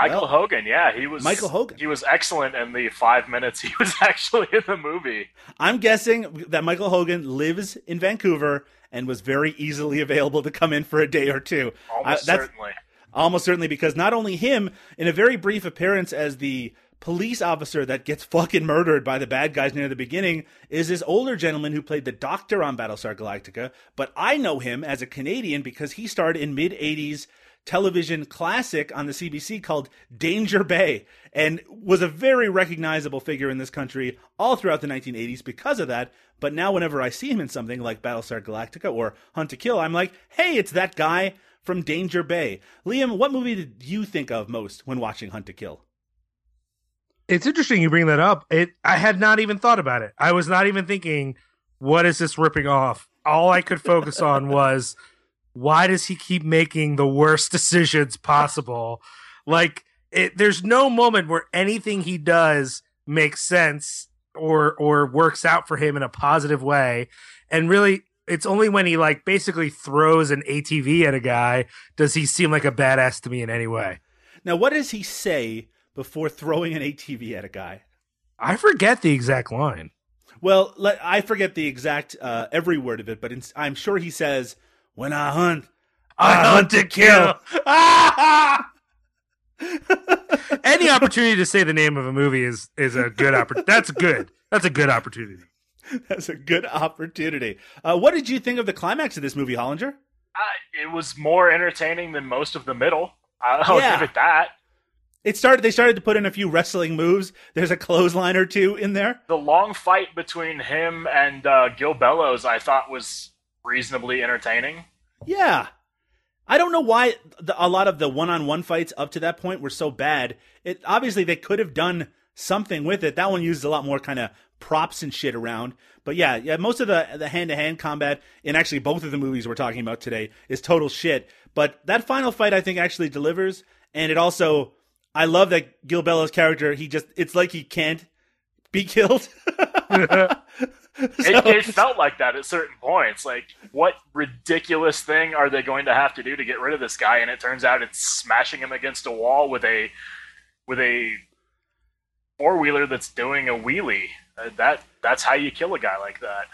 Michael Well, Hogan, yeah, he was Michael Hogan. He was excellent in the five minutes he was actually in the movie. I'm guessing that Michael Hogan lives in Vancouver and was very easily available to come in for a day or two. Almost I- that's certainly. almost certainly because not only him, in a very brief appearance as the police officer that gets fucking murdered by the bad guys near the beginning, is this older gentleman who played the doctor on Battlestar Galactica. But I know him as a Canadian because he starred in mid 80s television classic on the CBC called Danger Bay and was a very recognizable figure in this country all throughout the 1980s because of that. But now, whenever I see him in something like Battlestar Galactica or Hunt to Kill, I'm like, hey, it's that guy from Danger Bay. Liam, what movie did you think of most when watching Hunt to Kill? It's interesting you bring that up. It I had not even thought about it. I was not even thinking, what is this ripping off? All I could focus on was why does he keep making the worst decisions possible? Like it, there's no moment where anything he does makes sense or or works out for him in a positive way. And really it's only when he like basically throws an ATV at a guy does he seem like a badass to me in any way. Now, what does he say before throwing an ATV at a guy? I forget the exact line. Well, let, I forget the exact uh, every word of it, but in, I'm sure he says, "When I hunt, I, hunt to kill." Any opportunity to say the name of a movie is is a good opportunity. That's good. That's a good opportunity. That's a good opportunity. Uh, what did you think of the climax of this movie, Hollinger? Uh, it was more entertaining than most of the middle. I'll Yeah. give it that. it started. They started to put in a few wrestling moves. There's a clothesline or two in there. The long fight between him and uh, Gil Bellows, I thought was reasonably entertaining. Yeah, I don't know why the, a lot of the one-on-one fights up to that point were so bad. It obviously they could have done something with it. That one uses a lot more kind of props and shit around. But yeah, yeah, most of the the hand-to-hand combat in actually both of the movies we're talking about today is total shit. But that final fight I think actually delivers and it also I love that Gil Bellows character, he just it's like he can't be killed. it, it, felt like that at certain points. Like, what ridiculous thing are they going to have to do to get rid of this guy? And it turns out it's smashing him against a wall with a with a four wheeler that's doing a wheelie. Uh, that that's how you kill a guy like that.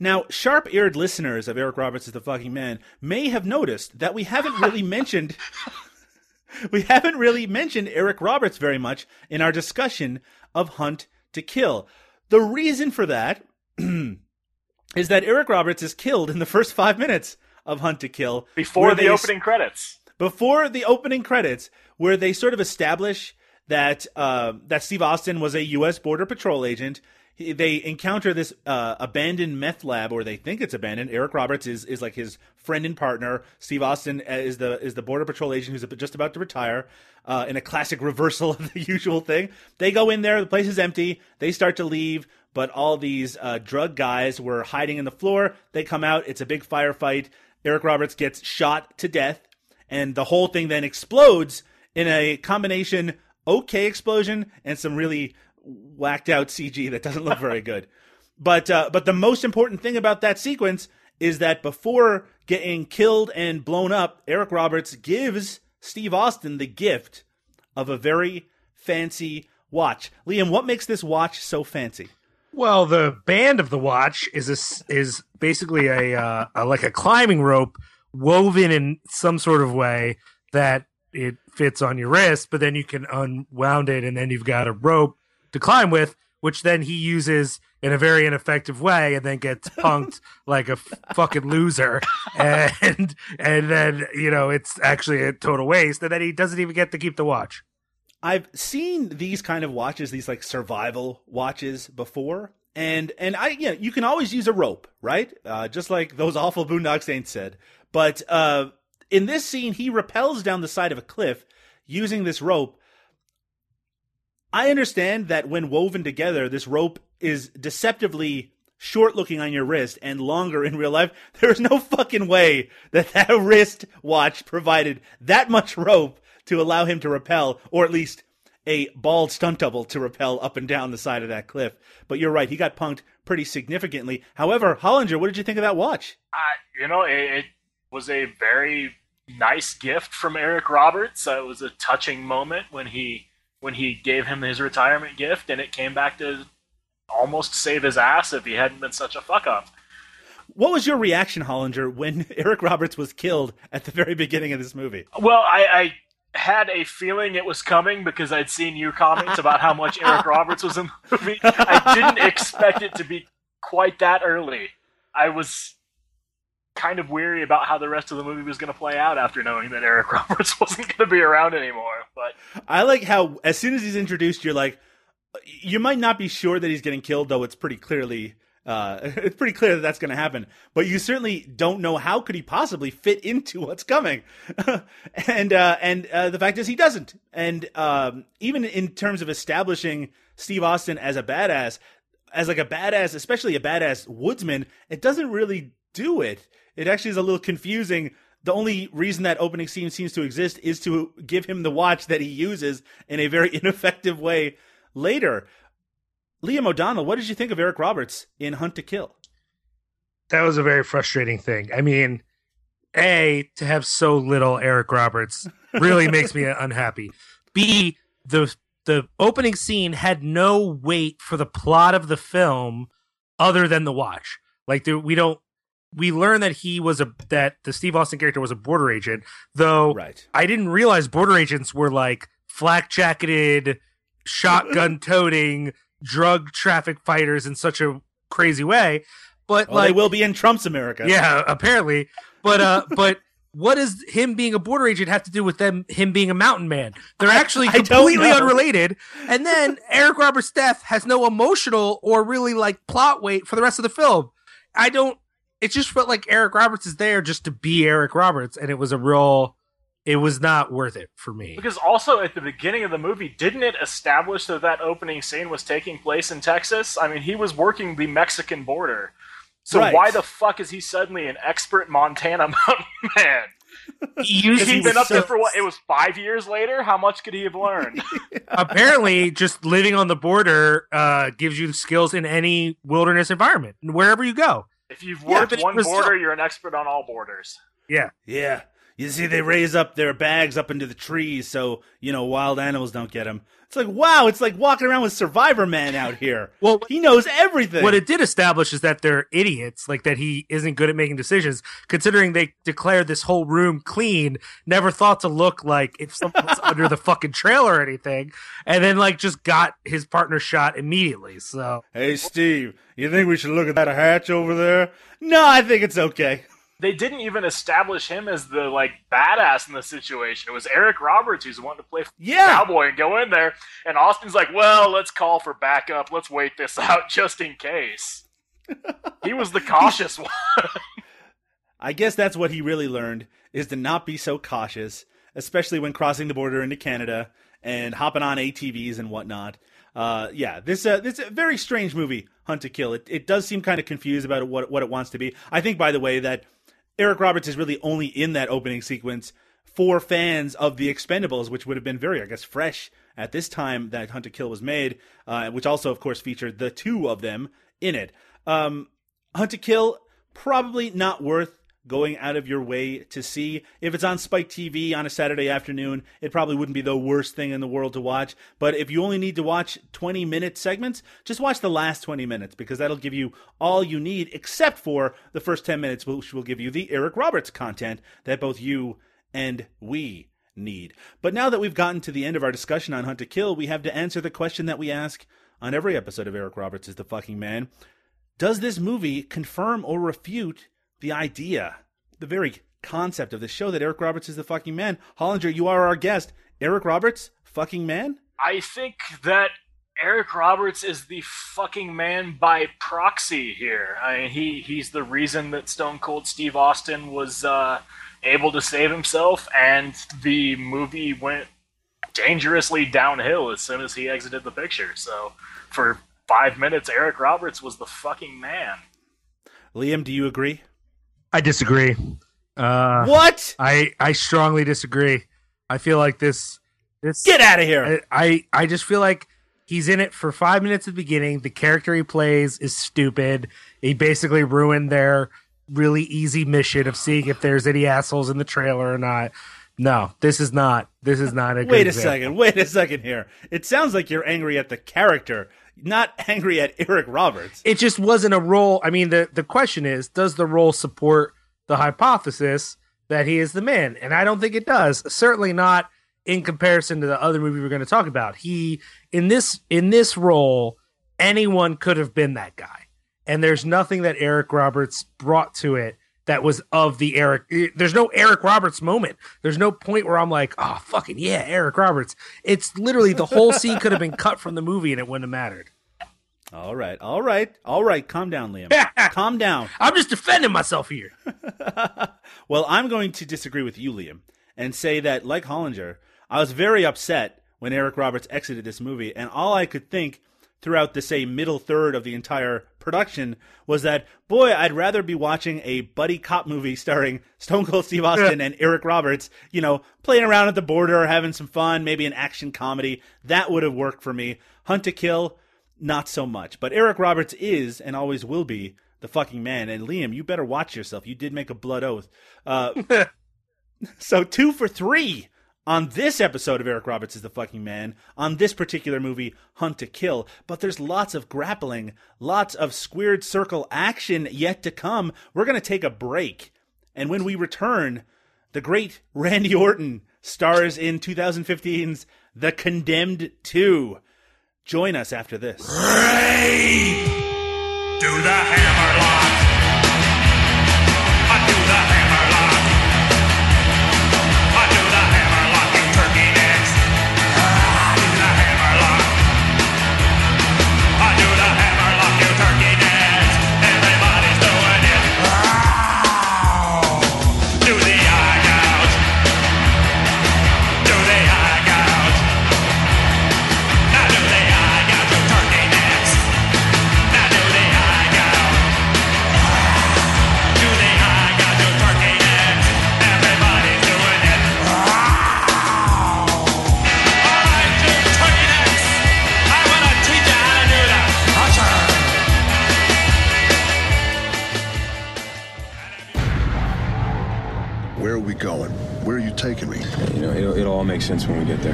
Now, sharp eared listeners of Eric Roberts is the fucking man may have noticed that we haven't really mentioned we haven't really mentioned Eric Roberts very much in our discussion of Hunt to Kill. The reason for that is that Eric Roberts is killed in the first five minutes of Hunt to Kill. Before the opening credits. Before the opening credits, where they sort of establish that uh, that Steve Austin was a U.S. Border Patrol agent. They encounter this uh, abandoned meth lab, or they think it's abandoned. Eric Roberts is is like his friend and partner. Steve Austin uh, is the is the Border Patrol agent who's just about to retire. Uh, in a classic reversal of the usual thing, they go in there. The place is empty. They start to leave but all these uh, drug guys were hiding in the floor. They come out. It's a big firefight. Eric Roberts gets shot to death, and the whole thing then explodes in a combination okay explosion and some really whacked out CG that doesn't look very good. But uh, but the most important thing about that sequence is that before getting killed and blown up, Eric Roberts gives Steve Austin the gift of a very fancy watch. Liam, what makes this watch so fancy? Well, the band of the watch is a, is basically a, uh, a like a climbing rope woven in some sort of way that it fits on your wrist, but then you can unwound it, and then you've got a rope to climb with, which then he uses in a very ineffective way, and then gets punked like a f- fucking loser, and and then you know it's actually a total waste, and then he doesn't even get to keep the watch. I've seen these kind of watches, these like survival watches before. And and I you know, you can always use a rope, right? Uh, just like those awful Boondock Saints said. But uh, in this scene, he repels down the side of a cliff using this rope. I understand that when woven together, this rope is deceptively short looking on your wrist and longer in real life. There's no fucking way that that wrist watch provided that much rope to allow him to rappel, or at least a bald stunt double to rappel up and down the side of that cliff. But you're right, he got punked pretty significantly. However, Hollinger, what did you think of that watch? Uh, you know, it, it, was a very nice gift from Eric Roberts. Uh, it was a touching moment when he when he gave him his retirement gift, and it came back to almost save his ass if he hadn't been such a fuck up. What was your reaction, Hollinger, when Eric Roberts was killed at the very beginning of this movie? Well, I, I had a feeling it was coming because I'd seen your comments about how much Eric Roberts was in the movie. I didn't expect it to be quite that early. I was kind of weary about how the rest of the movie was going to play out after knowing that Eric Roberts wasn't going to be around anymore. But I like how as soon as he's introduced, you're like, you might not be sure that he's getting killed, though it's pretty clearly uh, it's pretty clear that that's going to happen, but you certainly don't know how could he possibly fit into what's coming, and uh, and uh, the fact is he doesn't. And um, even in terms of establishing Steve Austin as a badass, as like a badass, especially a badass woodsman, it doesn't really do it. It actually is a little confusing. The only reason that opening scene seems to exist is to give him the watch that he uses in a very ineffective way later. Liam O'Donnell, what did you think of Eric Roberts in Hunt to Kill? That was a very frustrating thing. I mean, A, to have so little Eric Roberts really makes me unhappy. B, the the opening scene had no weight for the plot of the film other than the watch. Like there, we don't we learn that he was a that the Steve Austin character was a border agent, though right. I didn't realize border agents were like flak jacketed, shotgun toting drug traffic fighters in such a crazy way. But well, like, they will be in Trump's America. Yeah, apparently. But uh, but what does him being a border agent have to do with them him being a mountain man? They're actually I don't completely unrelated. And then Eric Roberts' death has no emotional or really like plot weight for the rest of the film. I don't. It just felt like Eric Roberts is there just to be Eric Roberts, and it was a real. It was not worth it for me. Because also at the beginning of the movie, didn't it establish that that opening scene was taking place in Texas? I mean, he was working the Mexican border. So Right. why the fuck is he suddenly an expert Montana mountain man? You- He's he been was up there for what? It was five years later. How much could he have learned? apparently just living on the border uh, gives you skills in any wilderness environment wherever you go if you've worked but it one border, still- you're an expert on all borders. yeah Yeah. You see, they raise up their bags up into the trees so, you know, wild animals don't get them. It's like, wow, it's like walking around with Survivor Man out here. Well, he knows everything. what it did establish is that they're idiots like that he isn't good at making decisions considering they declared this whole room clean never thought to look like if someone was under the fucking trailer or anything and then like just got his partner shot immediately so hey, Steve, you think we should look at that hatch over there? No, I think it's okay. They didn't even establish him as the like badass in the situation. It was Eric Roberts who's wanting to play Yeah. cowboy and go in there, and Austin's like, "Well, let's call for backup. Let's wait this out just in case." he was the cautious one. I guess that's what he really learned is to not be so cautious, especially when crossing the border into Canada and hopping on ATVs and whatnot. Uh, yeah, this uh, this is a very strange movie, Hunt to Kill. It it does seem kind of confused about what what it wants to be. I think, by the way, that Eric Roberts is really only in that opening sequence for fans of the Expendables, which would have been very, I guess, fresh at this time that Hunt to Kill was made, uh, which also, of course, featured the two of them in it. Um, Hunt to Kill, probably not worth going out of your way to see. If it's on Spike TV on a Saturday afternoon, it probably wouldn't be the worst thing in the world to watch. But if you only need to watch 20 minute segments, just watch the last 20 minutes because that'll give you all you need, except for the first 10 minutes, which will give you the Eric Roberts content that both you and we need. But now that we've gotten to the end of our discussion on Hunt to Kill, we have to answer the question that we ask on every episode of Eric Roberts is the fucking man. Does this movie confirm or refute the idea, the very concept of the show that Eric Roberts is the fucking man? Hollinger, you are our guest. Eric Roberts, fucking man? I think that Eric Roberts is the fucking man by proxy here. I mean, he he's the reason that Stone Cold Steve Austin was uh, able to save himself, and the movie went dangerously downhill as soon as he exited the picture. So, for five minutes, Eric Roberts was the fucking man. Liam, do you agree? I disagree uh what? i i strongly disagree i feel like this this Get out of here. I, I I just feel like he's in it for five minutes at the beginning. The character he plays is stupid. He basically ruined their really easy mission of seeing if there's any assholes in the trailer or not. No, this is not. This is not a. good Wait a example. second. Wait a second here. It sounds like you're angry at the character, not angry at Eric Roberts. It just wasn't a role. I mean, the the question is, does the role support the hypothesis that he is the man? And I don't think it does. Certainly not in comparison to the other movie we're going to talk about. He in this in this role, anyone could have been that guy. And there's nothing that Eric Roberts brought to it that was of the Eric. Eh, there's no Eric Roberts moment. There's no point where I'm like, oh fucking yeah, Eric Roberts. It's literally the whole scene could have been cut from the movie and it wouldn't have mattered. All right. All right. All right. Calm down, Liam. Calm down. I'm just defending myself here. Well, I'm going to disagree with you, Liam, and say that, like Hollinger, I was very upset when Eric Roberts exited this movie, and all I could think throughout the, say, middle third of the entire production was that, boy, I'd rather be watching a buddy cop movie starring Stone Cold Steve Austin and Eric Roberts, you know, playing around at the border, having some fun, maybe an action comedy. That would have worked for me. Hunt to Kill, not so much. But Eric Roberts is, and always will be, the fucking man. And Liam, you better watch yourself. You did make a blood oath. Uh, so two for three on this episode of Eric Roberts is the fucking man on this particular movie, Hunt to Kill. But there's lots of grappling, lots of squared circle action yet to come. We're gonna take a break, and when we return, the great Randy Orton stars in 2015's The Condemned 2. Join us after this. Lock. Do the hammer sense when we get there.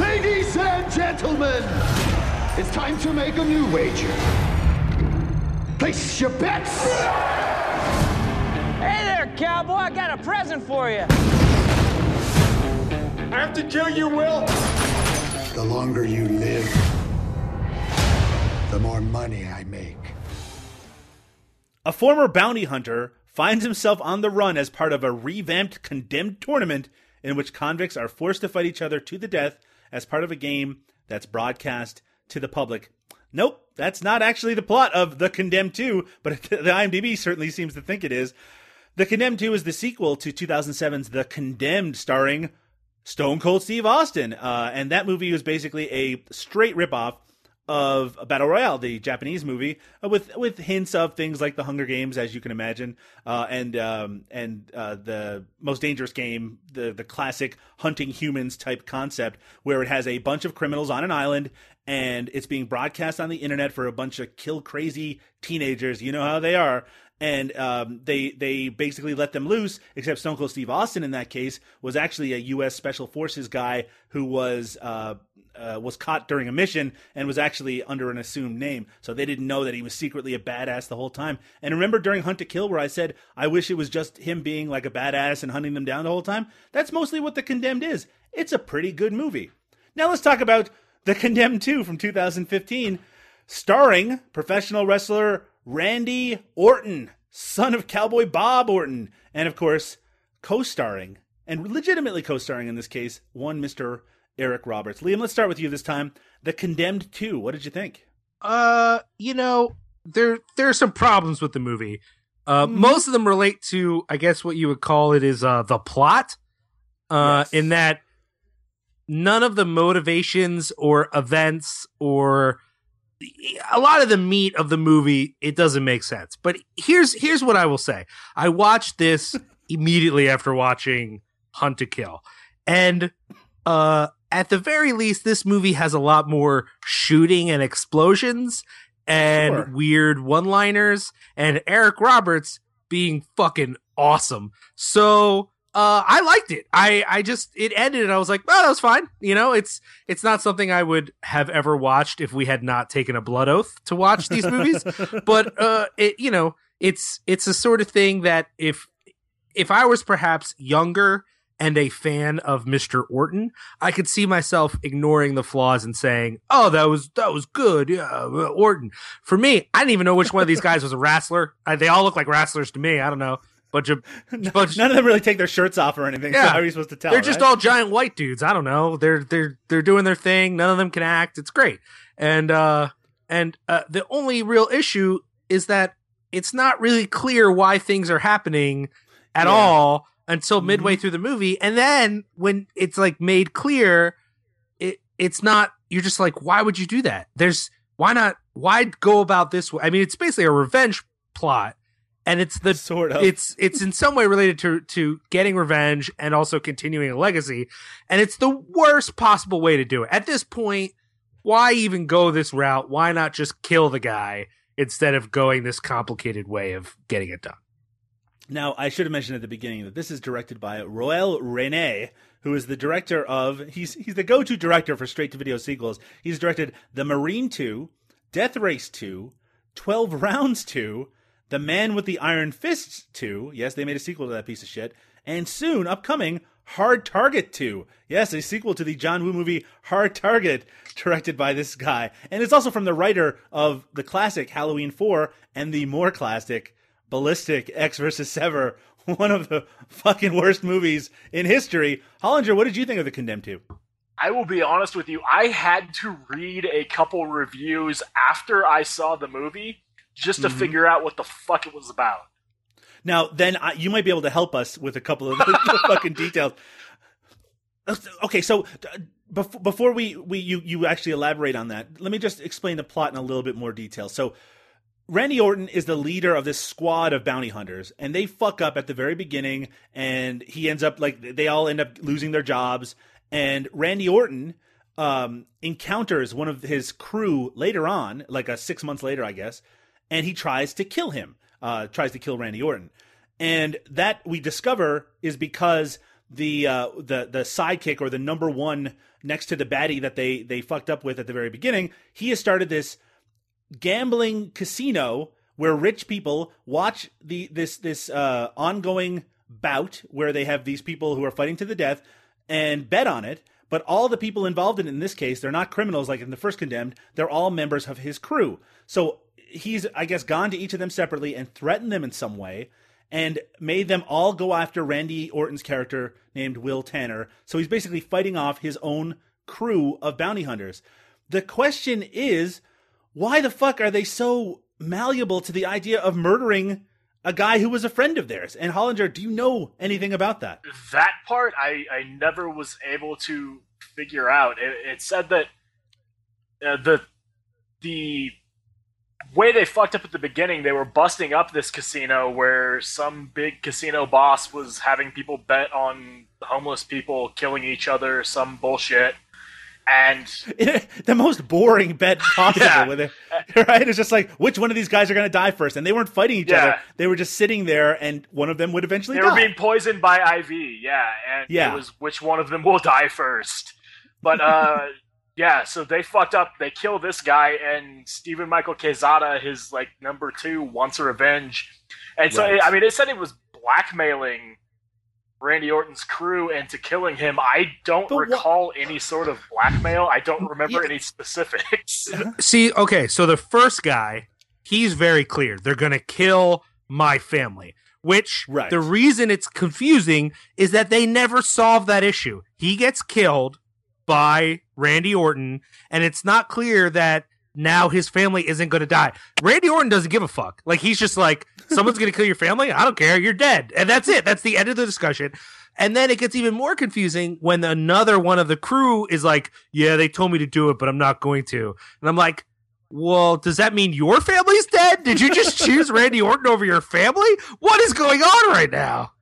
Ladies and gentlemen, it's time to make a new wager. Place your bets. Hey there, cowboy. I got a present for you. I have to kill you, Will. The longer you live, the more money I make. A former bounty hunter finds himself on the run as part of a revamped condemned tournament in which convicts are forced to fight each other to the death as part of a game that's broadcast to the public. Nope, that's not actually the plot of The Condemned 2, but the IMDb certainly seems to think it is. The Condemned 2 is the sequel to 2007's The Condemned, starring Stone Cold Steve Austin. Uh, and that movie was basically a straight ripoff of a Battle Royale, the Japanese movie, uh, with with hints of things like the Hunger Games, as you can imagine, uh, and um, and uh, the Most Dangerous Game, the the classic hunting humans type concept, where it has a bunch of criminals on an island, and it's being broadcast on the internet for a bunch of kill crazy teenagers. You know how they are. And um, they they basically let them loose. Except Stone Cold Steve Austin in that case was actually a U.S. Special Forces guy who was uh, uh, was caught during a mission and was actually under an assumed name. So they didn't know that he was secretly a badass the whole time. And remember during Hunt to Kill where I said I wish it was just him being like a badass and hunting them down the whole time? That's mostly what The Condemned is. It's a pretty good movie. Now let's talk about The Condemned 2 from 2015, starring professional wrestler Randy Orton, son of Cowboy Bob Orton, and of course, co-starring and legitimately co-starring in this case, one Mr. Eric Roberts. Liam, let's start with you this time. The Condemned 2. What did you think? Uh, you know, there there are some problems with the movie. Uh, most of them relate to, I guess, what you would call it is uh, the plot. Uh, Yes. in that none of the motivations or events or a lot of the meat of the movie it doesn't make sense. But here's here's what I will say. I watched this immediately after watching Hunt to Kill. And uh at the very least this movie has a lot more shooting and explosions and Sure. weird one-liners and Eric Roberts being fucking awesome. So uh, I liked it. I, I just it ended and I was like, oh, that was fine. You know, it's it's not something I would have ever watched if we had not taken a blood oath to watch these movies. but uh, it you know, it's it's a sort of thing that if if I was perhaps younger and a fan of Mr. Orton, I could see myself ignoring the flaws and saying, "Oh, that was that was good, yeah, uh, Orton." For me, I didn't even know which one of these guys was a wrestler. Uh, they all look like wrestlers to me. I don't know, bunch of bunch. None of them really take their shirts off or anything. So Yeah. how are you supposed to tell? they're just right? all giant white dudes. I don't know. They're they're they're doing their thing. None of them can act. It's great. And uh and uh the only real issue is that it's not really clear why things are happening at Yeah. all until Mhm. midway through the movie. And then when it's like made clear, it it's not you're just like, why would you do that? There's why not why go about this way? I mean, it's basically a revenge plot. And it's the sort of. it's it's in some way related to to getting revenge and also continuing a legacy and it's the worst possible way to do it at this point why even go this route why not just kill the guy instead of going this complicated way of getting it done Now, I should have mentioned at the beginning that this is directed by Roel Reiné, who is the director of he's he's the go-to director for straight to video sequels. He's directed The Marine 2, Death Race 2, 12 Rounds 2, The Man with the Iron Fists 2. Yes, they made a sequel to that piece of shit. And soon upcoming Hard Target 2. Yes, a sequel to the John Woo movie Hard Target, directed by this guy. And it's also from the writer of the classic Halloween 4 and the more classic Ballistic Ecks versus Sever, one of the fucking worst movies in history. Hollinger, what did you think of The Condemned 2? I will be honest with you. I had to read a couple reviews after I saw the movie just to Mhm. figure out what the fuck it was about. Now, then I, you might be able to help us with a couple of the fucking details. Okay, so uh, before, before we, we you, you actually elaborate on that, let me just explain the plot in a little bit more detail. So, Randy Orton is the leader of this squad of bounty hunters, and they fuck up at the very beginning, and he ends up like they all end up losing their jobs. And Randy Orton um, encounters one of his crew later on, like a six months later, I guess, and he tries to kill him. Uh, tries to kill Randy Orton, and that we discover is because the uh, the the sidekick or the number one next to the baddie that they they fucked up with at the very beginning, he has started this gambling casino where rich people watch the this this uh, ongoing bout where they have these people who are fighting to the death and bet on it. But all the people involved in it in this case, they're not criminals like in the first condemned. They're all members of his crew. So he's, I guess, gone to each of them separately and threatened them in some way and made them all go after Randy Orton's character named Will Tanner. So he's basically fighting off his own crew of bounty hunters. The question is, why the fuck are they so malleable to the idea of murdering a guy who was a friend of theirs. And Hollinger, do you know anything about that? That part I, I never was able to figure out. It, it said that uh, the the way they fucked up at the beginning, they were busting up this casino where some big casino boss was having people bet on homeless people killing each other, some bullshit and the most boring bet possible yeah. with it right it's just like which one of these guys are going to die first and they weren't fighting each yeah. other they were just sitting there and one of them would eventually they die. were being poisoned by iv yeah and yeah. it was which one of them will die first but uh yeah so they fucked up they kill this guy and stephen michael Quezada, his like number two wants a revenge and so right. i mean they said it was blackmailing Randy Orton's crew into killing him. I don't but recall wh- any sort of blackmail. I don't remember yeah. any specifics. See, okay, so the first guy, he's very clear. They're going to kill my family. Which right. the reason it's confusing is that they never solve that issue. He gets killed by Randy Orton, and it's not clear that now his family isn't going to die. Randy Orton doesn't give a fuck. Like he's just like, someone's going to kill your family. I don't care. You're dead, and that's it. That's the end of the discussion. And then it gets even more confusing when another one of the crew is like, "Yeah, they told me to do it, but I'm not going to." And I'm like, "Well, does that mean your family's dead? Did you just choose Randy Orton over your family? What is going on right now?"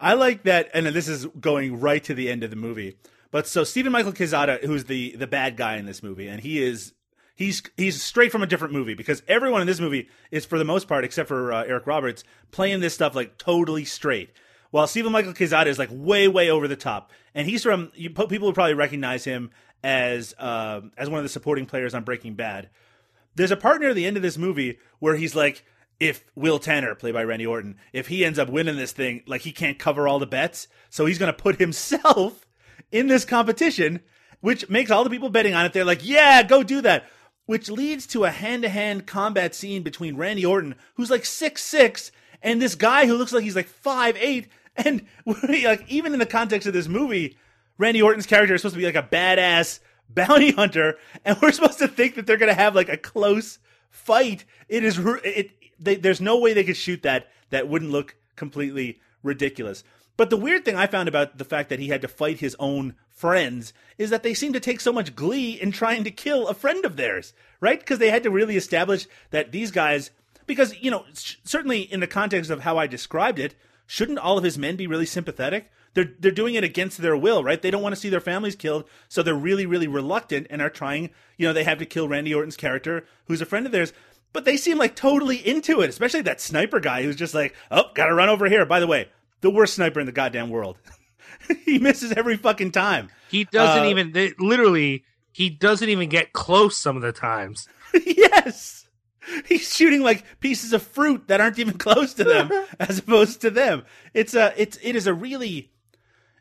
I like that, and this is going right to the end of the movie. But so Stephen Michael Quezada, who's the the bad guy in this movie, and he is he's he's straight from a different movie because everyone in this movie is for the most part, except for uh, Eric Roberts, playing this stuff like totally straight. While Stephen Michael Quezada is like way way over the top, and he's from you, people would probably recognize him as uh, as one of the supporting players on Breaking Bad. There's a part near the end of this movie where he's like, if Will Tanner, played by Randy Orton, if he ends up winning this thing, like he can't cover all the bets, so he's going to put himself in this competition, which makes all the people betting on it. They're like, yeah, go do that which leads to a hand-to-hand combat scene between Randy Orton, who's like six six, and this guy who looks like he's like five eight. And like even in the context of this movie, Randy Orton's character is supposed to be like a badass bounty hunter, and we're supposed to think that they're gonna have like a close fight. It is it. They, there's no way they could shoot that that wouldn't look completely ridiculous. But the weird thing I found about the fact that he had to fight his own friends is that they seem to take so much glee in trying to kill a friend of theirs, right? Because they had to really establish that these guys, because, you know, certainly in the context of how I described it, shouldn't all of his men be really sympathetic? They're, they're doing it against their will, right? They don't want to see their families killed, so they're really, really reluctant and are trying, you know, they have to kill Randy Orton's character, who's a friend of theirs but they seem like totally into it, especially that sniper guy who's just like, oh, gotta run over here. By the way, the worst sniper in the goddamn world. he misses every fucking time. He doesn't uh, even they, literally he doesn't even get close some of the times. yes. He's shooting like pieces of fruit that aren't even close to them as opposed to them. It's a it's it is a really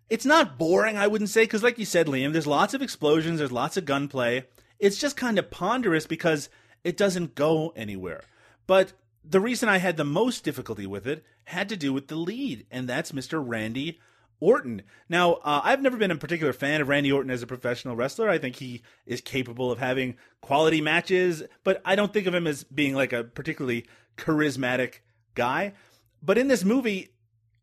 it's not boring, I wouldn't say, because like you said, Liam, there's lots of explosions, there's lots of gunplay. It's just kind of ponderous because it doesn't go anywhere. But the reason I had the most difficulty with it had to do with the lead, and that's Mr. Randy Orton. Now, uh, I've never been a particular fan of Randy Orton as a professional wrestler. I think he is capable of having quality matches, but I don't think of him as being like a particularly charismatic guy. But in this movie,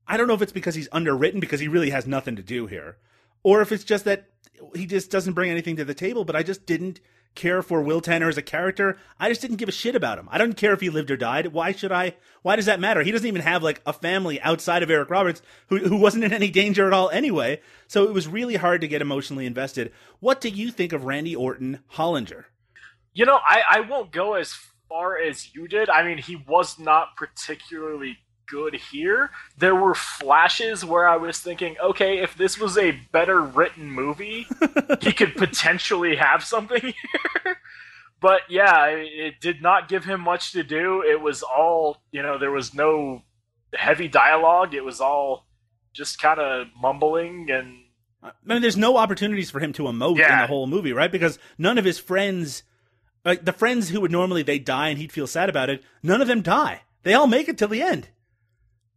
I don't know if it's because he's underwritten because he really has nothing to do here, or if it's just that he just doesn't bring anything to the table. But I just didn't care for Will Tanner as a character. I just didn't give a shit about him. I don't care if he lived or died. Why should I? Why does that matter? He doesn't even have like a family outside of Eric Roberts who who wasn't in any danger at all anyway. So it was really hard to get emotionally invested. What do you think of Randy Orton Hollinger? You know, I, I won't go as far as you did. I mean, he was not particularly good here. There were flashes where I was thinking, okay, if this was a better written movie, he could potentially have something here. but yeah, it did not give him much to do. It was all, you know, there was no heavy dialogue. It was all just kind of mumbling and I mean, there's no opportunities for him to emote Yeah. in the whole movie, right? Because none of his friends, like the friends who would normally they die and he'd feel sad about it, none of them die. They all make it till the end.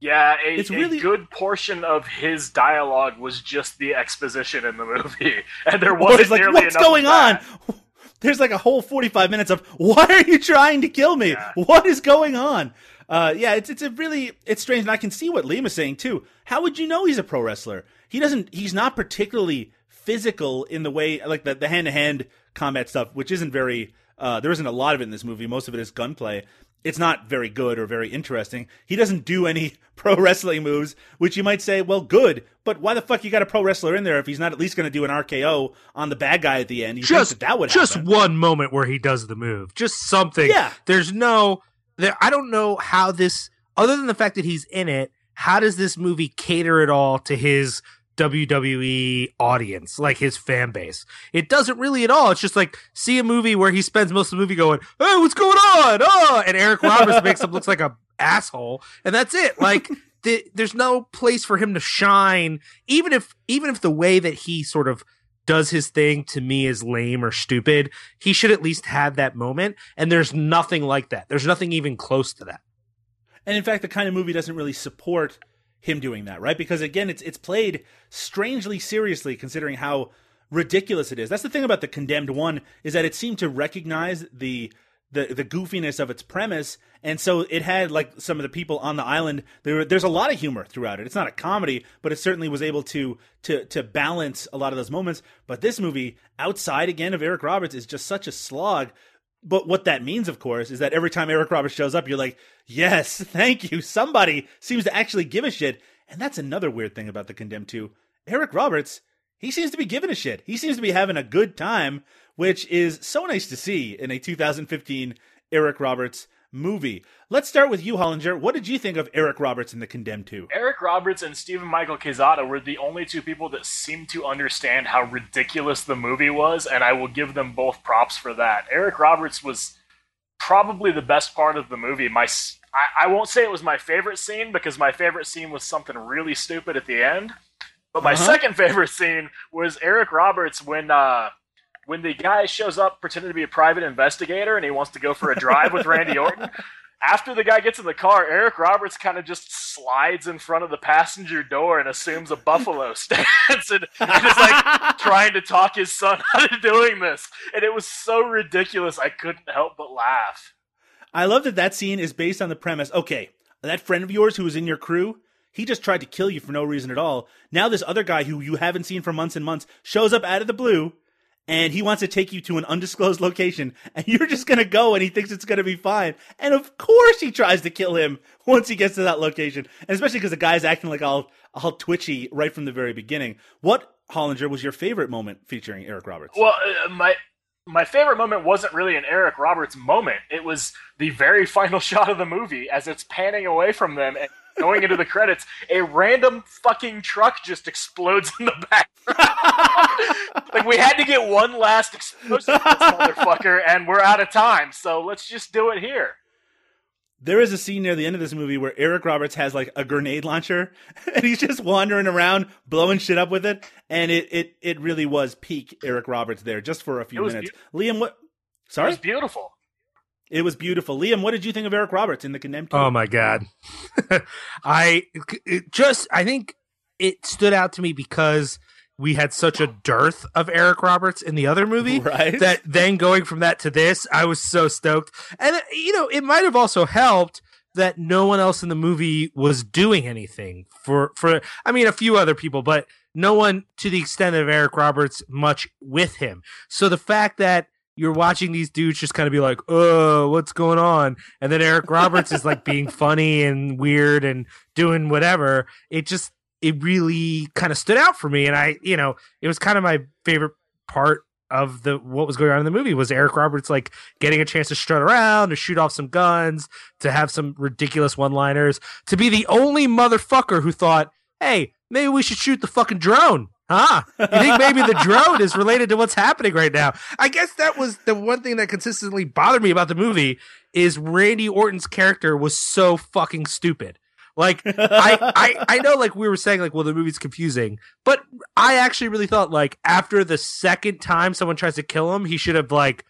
Yeah, a, It's a really- good portion of his dialogue was just the exposition in the movie, and there wasn't it's like, nearly what's going on? There's like a whole 45 minutes of why are you trying to kill me? What is going on? Uh, yeah, it's it's a really it's strange, and I can see what Liam is saying too. How would you know he's a pro wrestler? He doesn't. He's not particularly physical in the way like the the hand to hand combat stuff, which isn't very. Uh, there isn't a lot of it in this movie. Most of it is gunplay. It's not very good or very interesting. He doesn't do any pro wrestling moves, which you might say, well, good, but why the fuck you got a pro wrestler in there if he's not at least going to do an RKO on the bad guy at the end? You just that, that would just happen. one moment where he does the move, just something. Yeah. There's no there. I don't know how this, other than the fact that he's in it. How does this movie cater at all to his WWE audience, like his fan base? It doesn't really at all. It's just like see a movie where he spends most of the movie going, "Hey, what's going on?" Oh, and Eric Roberts makes him look like a asshole, and that's it. Like. The, there's no place for him to shine, even if even if the way that he sort of does his thing to me is lame or stupid, he should at least have that moment. And there's nothing like that. There's nothing even close to that. And in fact, the kind of movie doesn't really support him doing that, right? Because again, it's it's played strangely seriously considering how ridiculous it is. That's the thing about the Condemned One is that it seemed to recognize the the the goofiness of its premise, and so it had like some of the people on the island. There, there's a lot of humor throughout it. It's not a comedy, but it certainly was able to to to balance a lot of those moments. But this movie, outside again of Eric Roberts, is just such a slog. But what that means, of course, is that every time Eric Roberts shows up, you're like, yes, thank you. Somebody seems to actually give a shit. And that's another weird thing about the Condemned 2. Eric Roberts, he seems to be giving a shit. He seems to be having a good time, which is so nice to see in a 2015 Eric Roberts movie. Let's start with you, Hollinger. What did you think of Eric Roberts in the Condemned 2? Eric Roberts and Steven Michael Quezada were the only two people that seemed to understand how ridiculous the movie was, and I will give them both props for that. Eric Roberts was probably the best part of the movie. My, I, I won't say it was my favorite scene because my favorite scene was something really stupid at the end. But my Uh-huh. second favorite scene was Eric Roberts when uh, when the guy shows up pretending to be a private investigator and he wants to go for a drive with Randy Orton. After the guy gets in the car, Eric Roberts kind of just slides in front of the passenger door and assumes a buffalo stance and, and is like trying to talk his son out of doing this. And it was so ridiculous, I couldn't help but laugh. I love that that scene is based on the premise. Okay, that friend of yours who was in your crew, he just tried to kill you for no reason at all. Now this other guy who you haven't seen for months and months shows up out of the blue and he wants to take you to an undisclosed location and you're just going to go and he thinks it's going to be fine. And of course he tries to kill him once he gets to that location. And especially because the guy's acting like all, all twitchy right from the very beginning. What, Hollinger, was your favorite moment featuring Eric Roberts? Well, uh, my my favorite moment wasn't really an Eric Roberts moment. It was the very final shot of the movie as it's panning away from them and going into the credits. A random fucking truck just explodes in the background. like we had to get one last explosion, motherfucker, and we're out of time. So let's just do it here. There is a scene near the end of this movie where Eric Roberts has like a grenade launcher and he's just wandering around blowing shit up with it. And it it, it really was peak Eric Roberts there just for a few It minutes. Liam, what? It Sorry? was beautiful. It was beautiful. Liam, what did you think of Eric Roberts in The Condemned? Two? Oh my god. I it just I think it stood out to me because we had such a dearth of Eric Roberts in the other movie Right. that then going from that to this, I was so stoked. And uh, you know, it might have also helped that no one else in the movie was doing anything for for I mean a few other people, but no one to the extent of Eric Roberts much with him. So the fact that you're watching these dudes just kind of be like, "Oh, what's going on?" And then Eric Roberts is like being funny and weird and doing whatever. It just it really kind of stood out for me, and I, you know, it was kind of my favorite part of the what was going on in the movie was Eric Roberts like getting a chance to strut around, to shoot off some guns, to have some ridiculous one-liners, to be the only motherfucker who thought, "Hey, maybe we should shoot the fucking drone." Huh? You think maybe the drone is related to what's happening right now? I guess that was the one thing that consistently bothered me about the movie is Randy Orton's character was so fucking stupid. Like I, I I know like we were saying like well the movie's confusing, but I actually really thought like after the second time someone tries to kill him, he should have like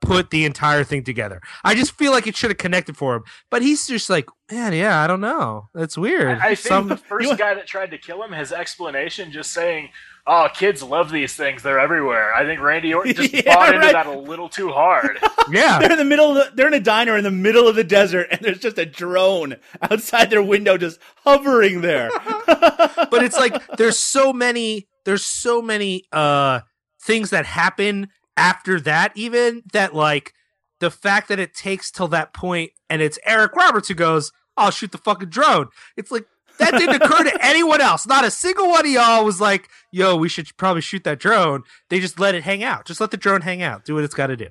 put the entire thing together. I just feel like it should have connected for him. But he's just like, man, yeah, I don't know. That's weird. I, I think Some- the first guy that tried to kill him, his explanation just saying, "Oh, kids love these things; they're everywhere." I think Randy Orton just Yeah, bought into that a little too hard. yeah. They're in the middle. Of the, they're in a diner in the middle of the desert, and there's just a drone outside their window, just hovering there. but it's like there's so many there's so many uh things that happen after that even that like the fact that it takes till that point and it's Eric Roberts who goes, I'll shoot the fucking drone. It's like that didn't occur to anyone else. Not a single one of y'all was like, yo, we should probably shoot that drone. They just let it hang out. Just let the drone hang out. Do what it's gotta do.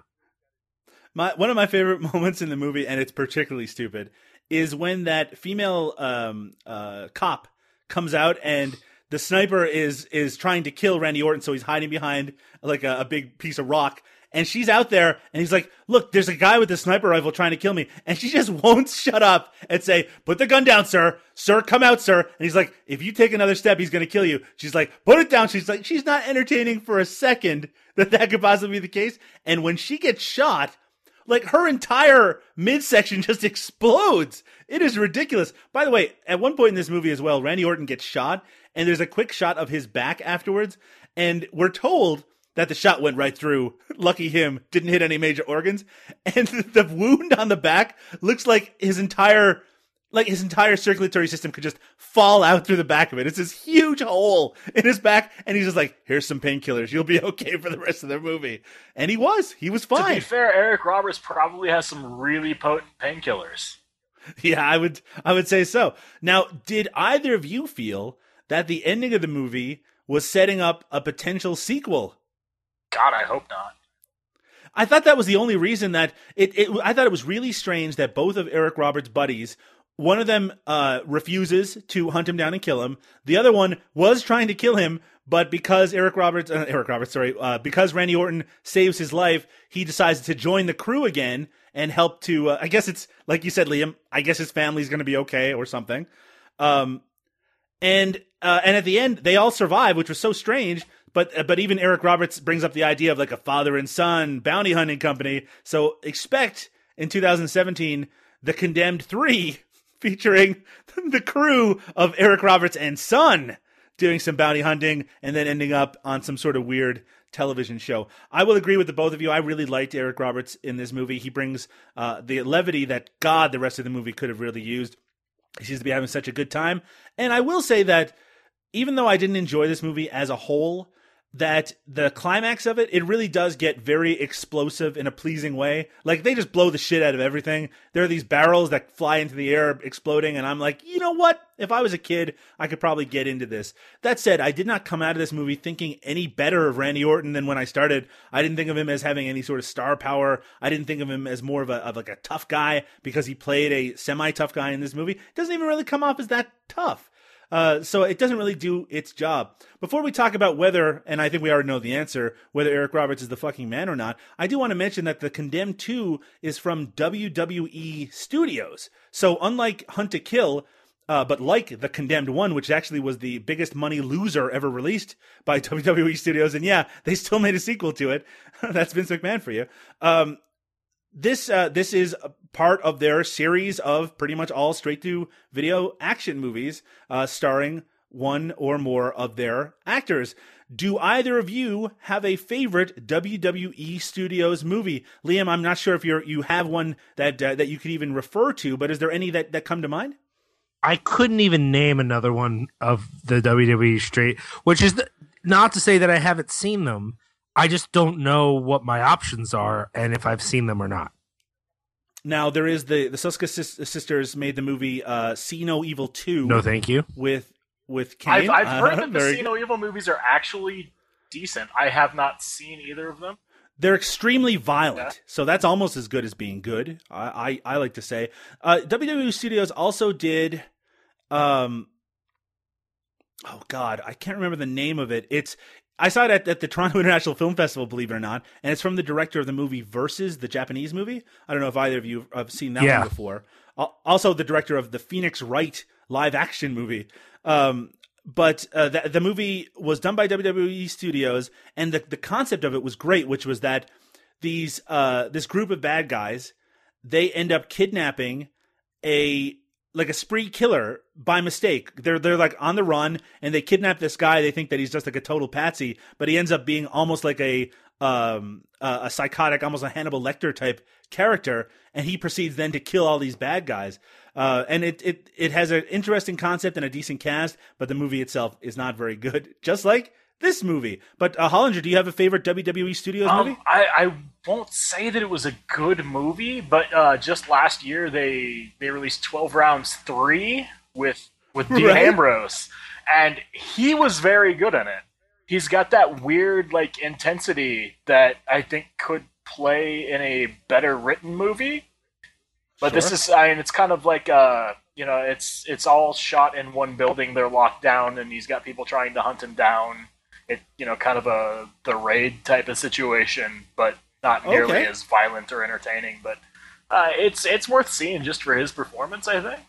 My one of my favorite moments in the movie, and it's particularly stupid, is when that female um, uh, cop comes out and the sniper is is trying to kill Randy Orton, so he's hiding behind like a, a big piece of rock. And she's out there, and he's like, "Look, there's a guy with a sniper rifle trying to kill me." And she just won't shut up and say, "Put the gun down, sir. Sir, come out, sir." And he's like, "If you take another step, he's going to kill you." She's like, "Put it down." She's like, she's not entertaining for a second that that could possibly be the case. And when she gets shot, like her entire midsection just explodes. It is ridiculous. By the way, at one point in this movie as well, Randy Orton gets shot, and there's a quick shot of his back afterwards, and we're told that the shot went right through. Lucky him, didn't hit any major organs, and the wound on the back looks like his entire like his entire circulatory system could just fall out through the back of it. It's this huge hole in his back, and he's just like, "Here's some painkillers. You'll be okay for the rest of the movie." And he was. He was fine. to be fair, Eric Roberts probably has some really potent painkillers. Yeah, I would I would say so. Now, did either of you feel that the ending of the movie was setting up a potential sequel? God, I hope not. I thought that was the only reason that it, it I thought it was really strange that both of Eric Roberts' buddies one of them uh, refuses to hunt him down and kill him. The other one was trying to kill him, but because Eric Roberts, uh, Eric Roberts, sorry, uh, because Randy Orton saves his life, he decides to join the crew again and help to. Uh, I guess it's like you said, Liam. I guess his family's going to be okay or something. Um, and uh, and at the end, they all survive, which was so strange. But uh, but even Eric Roberts brings up the idea of like a father and son bounty hunting company. So expect in 2017 the Condemned Three, featuring the crew of Eric Roberts and son doing some bounty hunting, and then ending up on some sort of weird television show. I will agree with the both of you. I really liked Eric Roberts in this movie. He brings uh, the levity that God the rest of the movie could have really used. He seems to be having such a good time. And I will say that even though I didn't enjoy this movie as a whole, that the climax of it, it really does get very explosive in a pleasing way. Like they just blow the shit out of everything. There are these barrels that fly into the air exploding, and I'm like, you know what? If I was a kid, I could probably get into this. That said, I did not come out of this movie thinking any better of Randy Orton than when I started. I didn't think of him as having any sort of star power. I didn't think of him as more of a of like a tough guy because he played a semi tough guy in this movie. It doesn't even really come off as that tough. Uh, so it doesn't really do its job. Before we talk about whether, and I think we already know the answer, whether Eric Roberts is the fucking man or not, I do want to mention that the Condemned 2 is from WWE Studios. So unlike Hunt to Kill, uh, but like the Condemned 1, which actually was the biggest money loser ever released by WWE Studios, and yeah, they still made a sequel to it. That's Vince McMahon for you. Um, this uh, this is part of their series of pretty much all straight to video action movies uh, starring one or more of their actors. Do either of you have a favorite WWE Studios movie? Liam, I'm not sure if you you have one that uh, that you could even refer to, but is there any that, that come to mind? I couldn't even name another one of the WWE straight, which is the, not to say that I haven't seen them. I just don't know what my options are and if I've seen them or not. Now there is the the Soska sisters made the movie uh, See No Evil two. No, thank you. With with Kane. I've, I've heard Uh, that the very See No Evil movies are actually decent. I have not seen either of them. They're extremely violent, Yeah. so that's almost as good as being good. I I, I like to say. Uh, WWE Studios also did, um, oh god, I can't remember the name of it. It's I saw it at, at the Toronto International Film Festival, believe it or not, and it's from the director of the movie Versus, the Japanese movie. I don't know if either of you have seen that Yeah. one before. Also, the director of the Phoenix Wright live action movie. Um, but uh, the, the movie was done by WWE Studios, and the the concept of it was great, which was that these uh this group of bad guys they end up kidnapping a like a spree killer by mistake. They're they're like on the run and they kidnap this guy. They think that he's just like a total patsy, but he ends up being almost like a um a, a psychotic, almost a Hannibal Lecter type character, and he proceeds then to kill all these bad guys. Uh, and it, it it has an interesting concept and a decent cast, but the movie itself is not very good, just like this movie. But uh, Hollinger, do you have a favorite WWE Studios movie? Um, I, I won't say that it was a good movie, but uh, just last year they they released Twelve Rounds three with with Dean Right. Ambrose, and he was very good in it. He's got that weird like intensity that I think could play in a better written movie. But this is I mean it's kind of like uh you know it's it's all shot in one building. They're locked down, and he's got people trying to hunt him down. It you know kind of a the raid type of situation, but not nearly Okay. as violent or entertaining. But uh, it's it's worth seeing just for his performance. I think.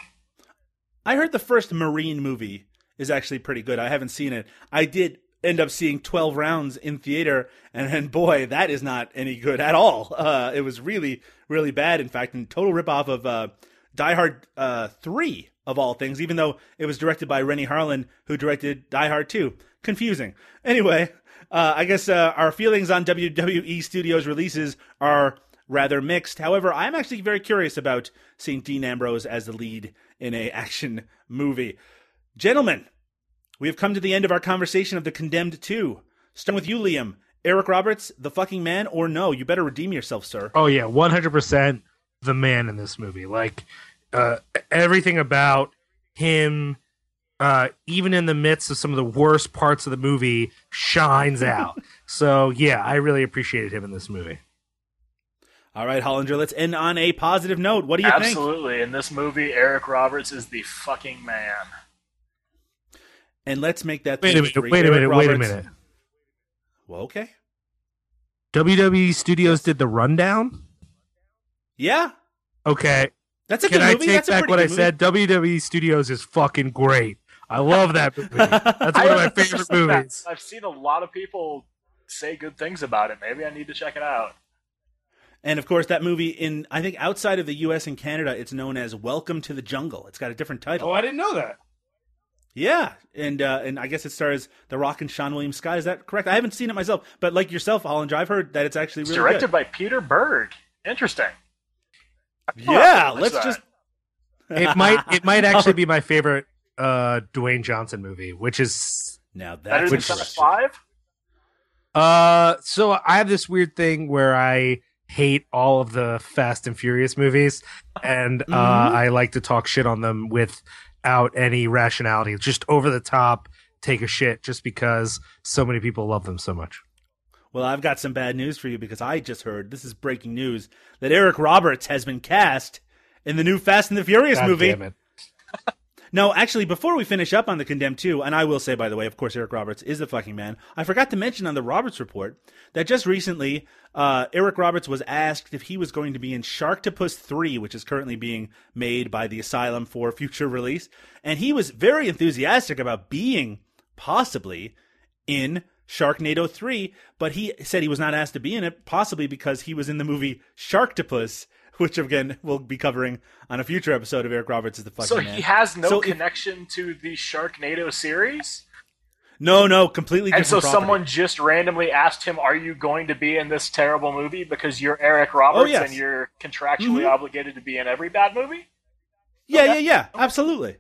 I heard the first Marine movie is actually pretty good. I haven't seen it. I did end up seeing 12 rounds in theater, and, and boy, that is not any good at all. Uh, it was really, really bad. In fact, in total ripoff of uh, Die Hard uh, 3, of all things, even though it was directed by Renny Harlin, who directed Die Hard 2. Confusing. Anyway, uh, I guess uh, our feelings on WWE Studios releases are rather mixed. However, I'm actually very curious about seeing Dean Ambrose as the lead in a action movie. Gentlemen, we have come to the end of our conversation of The Condemned 2. Starting with you, Liam. Eric Roberts, the fucking man, or no? You better redeem yourself, sir. Oh yeah, one hundred percent the man in this movie. Like uh, everything about him, uh, even in the midst of some of the worst parts of the movie, shines out. so yeah, I really appreciated him in this movie. All right, Hollinger, let's end on a positive note. What do you think? Absolutely. In this movie, Eric Roberts is the fucking man. And let's make that Wait a thing minute. straight. Wait a Eric minute. Wait a minute. Well, okay. WWE Studios did the rundown. Yeah, Okay, that's a can good I movie. take that's a back pretty what I good said? WWE Studios is fucking great. I love that movie. That's one of my favorite movies. I've seen a lot of people say good things about it. Maybe I need to check it out. And of course, that movie in I think outside of the U.S. and Canada, it's known as Welcome to the Jungle. It's got a different title. Oh, I didn't know that. Yeah, and uh, and I guess it stars The Rock and Seann William Scott. Is that correct? I haven't seen it myself, but like yourself, Hollinger, I've heard that it's actually It's really directed good. by Peter Berg. Interesting. Yeah, let's that. just It might it might actually be my favorite uh Dwayne Johnson movie, which is now Better that's than Which- Son of. Five? uh so I have this weird thing where I hate all of the Fast and Furious movies and uh Mhm. I like to talk shit on them without any rationality. Just over the top take a shit just because so many people love them so much. Well, I've got some bad news for you because I just heard this is breaking news that Eric Roberts has been cast in the new Fast and the Furious God movie. No, actually, before we finish up on the Condemned 2, and I will say, by the way, of course, Eric Roberts is the fucking man. I forgot to mention on the Roberts report that just recently, uh, Eric Roberts was asked if he was going to be in Sharktopus 3, which is currently being made by the Asylum for future release. And he was very enthusiastic about being possibly in Sharknado 3, but he said he was not asked to be in it, possibly because he was in the movie Sharktopus, which again we'll be covering on a future episode of Eric Roberts is the fucking So man. he has no So if- connection to the Sharknado series? No, no, completely And so property. someone just randomly asked him, Are you going to be in this terrible movie because you're Eric Roberts Oh, yes. and you're contractually Mhm. obligated to be in every bad movie? Yeah, yeah, yeah, absolutely.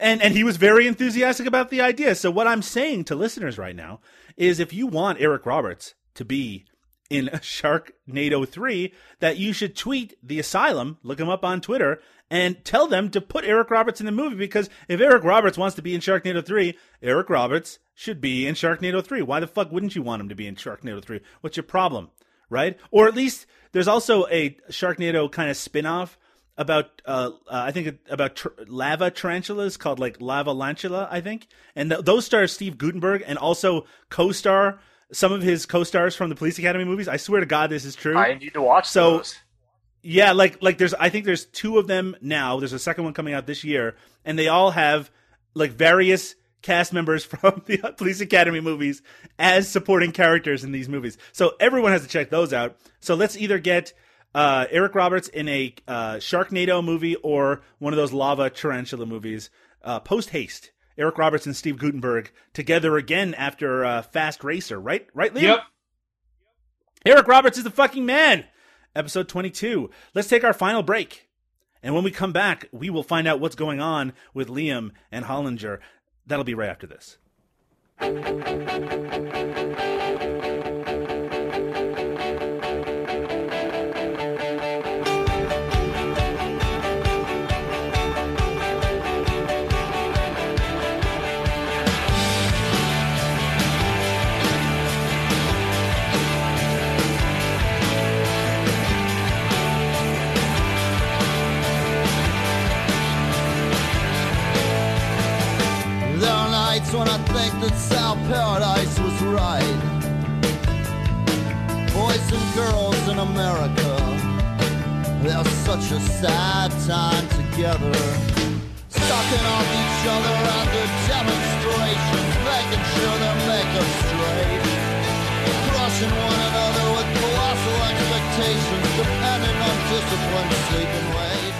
And and he was very enthusiastic about the idea. So what I'm saying to listeners right now is if you want Eric Roberts to be in Sharknado 3 that you should tweet the asylum, look him up on Twitter, and tell them to put Eric Roberts in the movie because if Eric Roberts wants to be in Sharknado 3, Eric Roberts should be in Sharknado 3. Why the fuck wouldn't you want him to be in Sharknado 3? What's your problem? Right? Or at least there's also a Sharknado kind of spin-off about uh, uh, I think about tr- lava tarantulas called like Lavalantula I think and th- those stars Steve Guttenberg and also co-star some of his co-stars from the Police Academy movies. I swear to God this is true. I need to watch so those. yeah like like there's I think there's two of them now. There's a second one coming out this year and they all have like various cast members from the Police Academy movies as supporting characters in these movies. So everyone has to check those out. So let's either get uh, Eric Roberts in a uh, Sharknado movie or one of those lava tarantula movies. Uh, Post haste, Eric Roberts and Steve Guttenberg together again after uh, Fast Racer, right? Right, Liam? Yep. Eric Roberts is the fucking man. Episode 22. Let's take our final break. And when we come back, we will find out what's going on with Liam and Hollinger. That'll be right after this. Time together. Sucking off each other under demonstrations, making sure they make us straight. Crushing one another with colossal expectations, depending on discipline, sleep, and weight.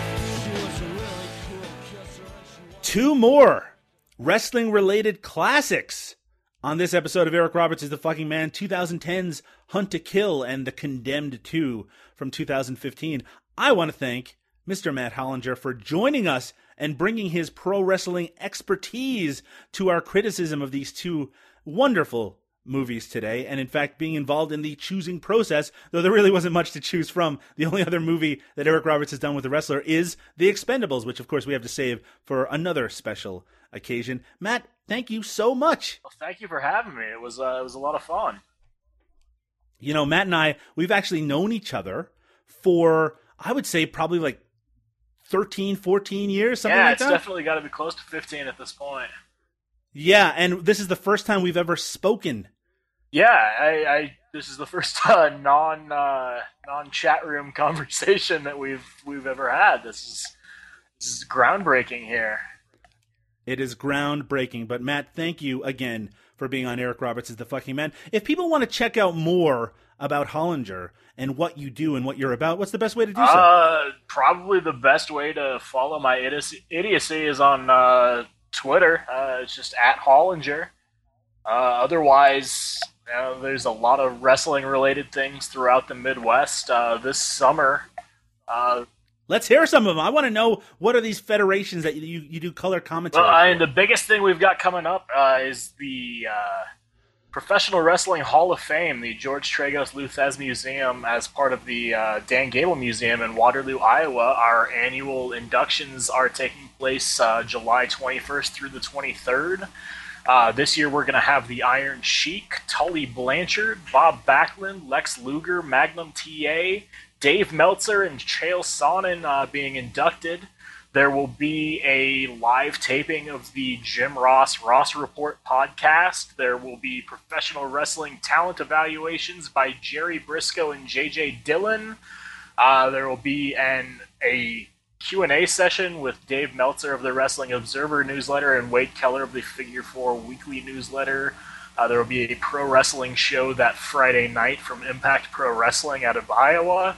Really cool two more wrestling related classics on this episode of Eric Roberts is the fucking man 2010's Hunt to Kill and The Condemned 2 from 2015. I want to thank Mr. Matt Hollinger for joining us and bringing his pro wrestling expertise to our criticism of these two wonderful movies today, and in fact, being involved in the choosing process, though there really wasn't much to choose from. The only other movie that Eric Roberts has done with a wrestler is The Expendables, which of course we have to save for another special occasion. Matt, thank you so much. Well, thank you for having me. It was uh, it was a lot of fun. You know, Matt and I, we've actually known each other for, I would say, probably like 13, 14 years, something yeah, like that? Yeah, it's definitely got to be close to 15 at this point. Yeah, and this is the first time we've ever spoken. Yeah, I, I this is the first uh, non uh, non chat room conversation that we've we've ever had. This is this is groundbreaking here. It is groundbreaking. But Matt, thank you again for being on Eric Roberts is the fucking man. If people want to check out more about Hollinger and what you do and what you're about, what's the best way to do so? Uh, probably the best way to follow my idiocy, idiocy is on uh, Twitter. Uh, it's just at Hollinger. Uh, otherwise, you know, there's a lot of wrestling related things throughout the Midwest. Uh, this summer, uh, Let's hear some of them. I want to know what are these federations that you you do color commentary. Well, and the biggest thing we've got coming up uh, is the uh, Professional Wrestling Hall of Fame, the George Tragos Lou Thesz Museum, as part of the uh, Dan Gable Museum in Waterloo, Iowa. Our annual inductions are taking place uh, July 21st through the 23rd. Uh, this year, we're going to have the Iron Sheik, Tully Blanchard, Bob Backlund, Lex Luger, Magnum TA, Dave Meltzer, and Chael Sonnen uh, being inducted. There will be a live taping of the Jim Ross Ross Report podcast. There will be professional wrestling talent evaluations by Jerry Brisco and JJ Dillon. Uh, there will be an a Q&A session with Dave Meltzer of the Wrestling Observer newsletter and Wade Keller of the Figure 4 weekly newsletter. Uh, there will be a pro wrestling show that Friday night from Impact Pro Wrestling out of Iowa.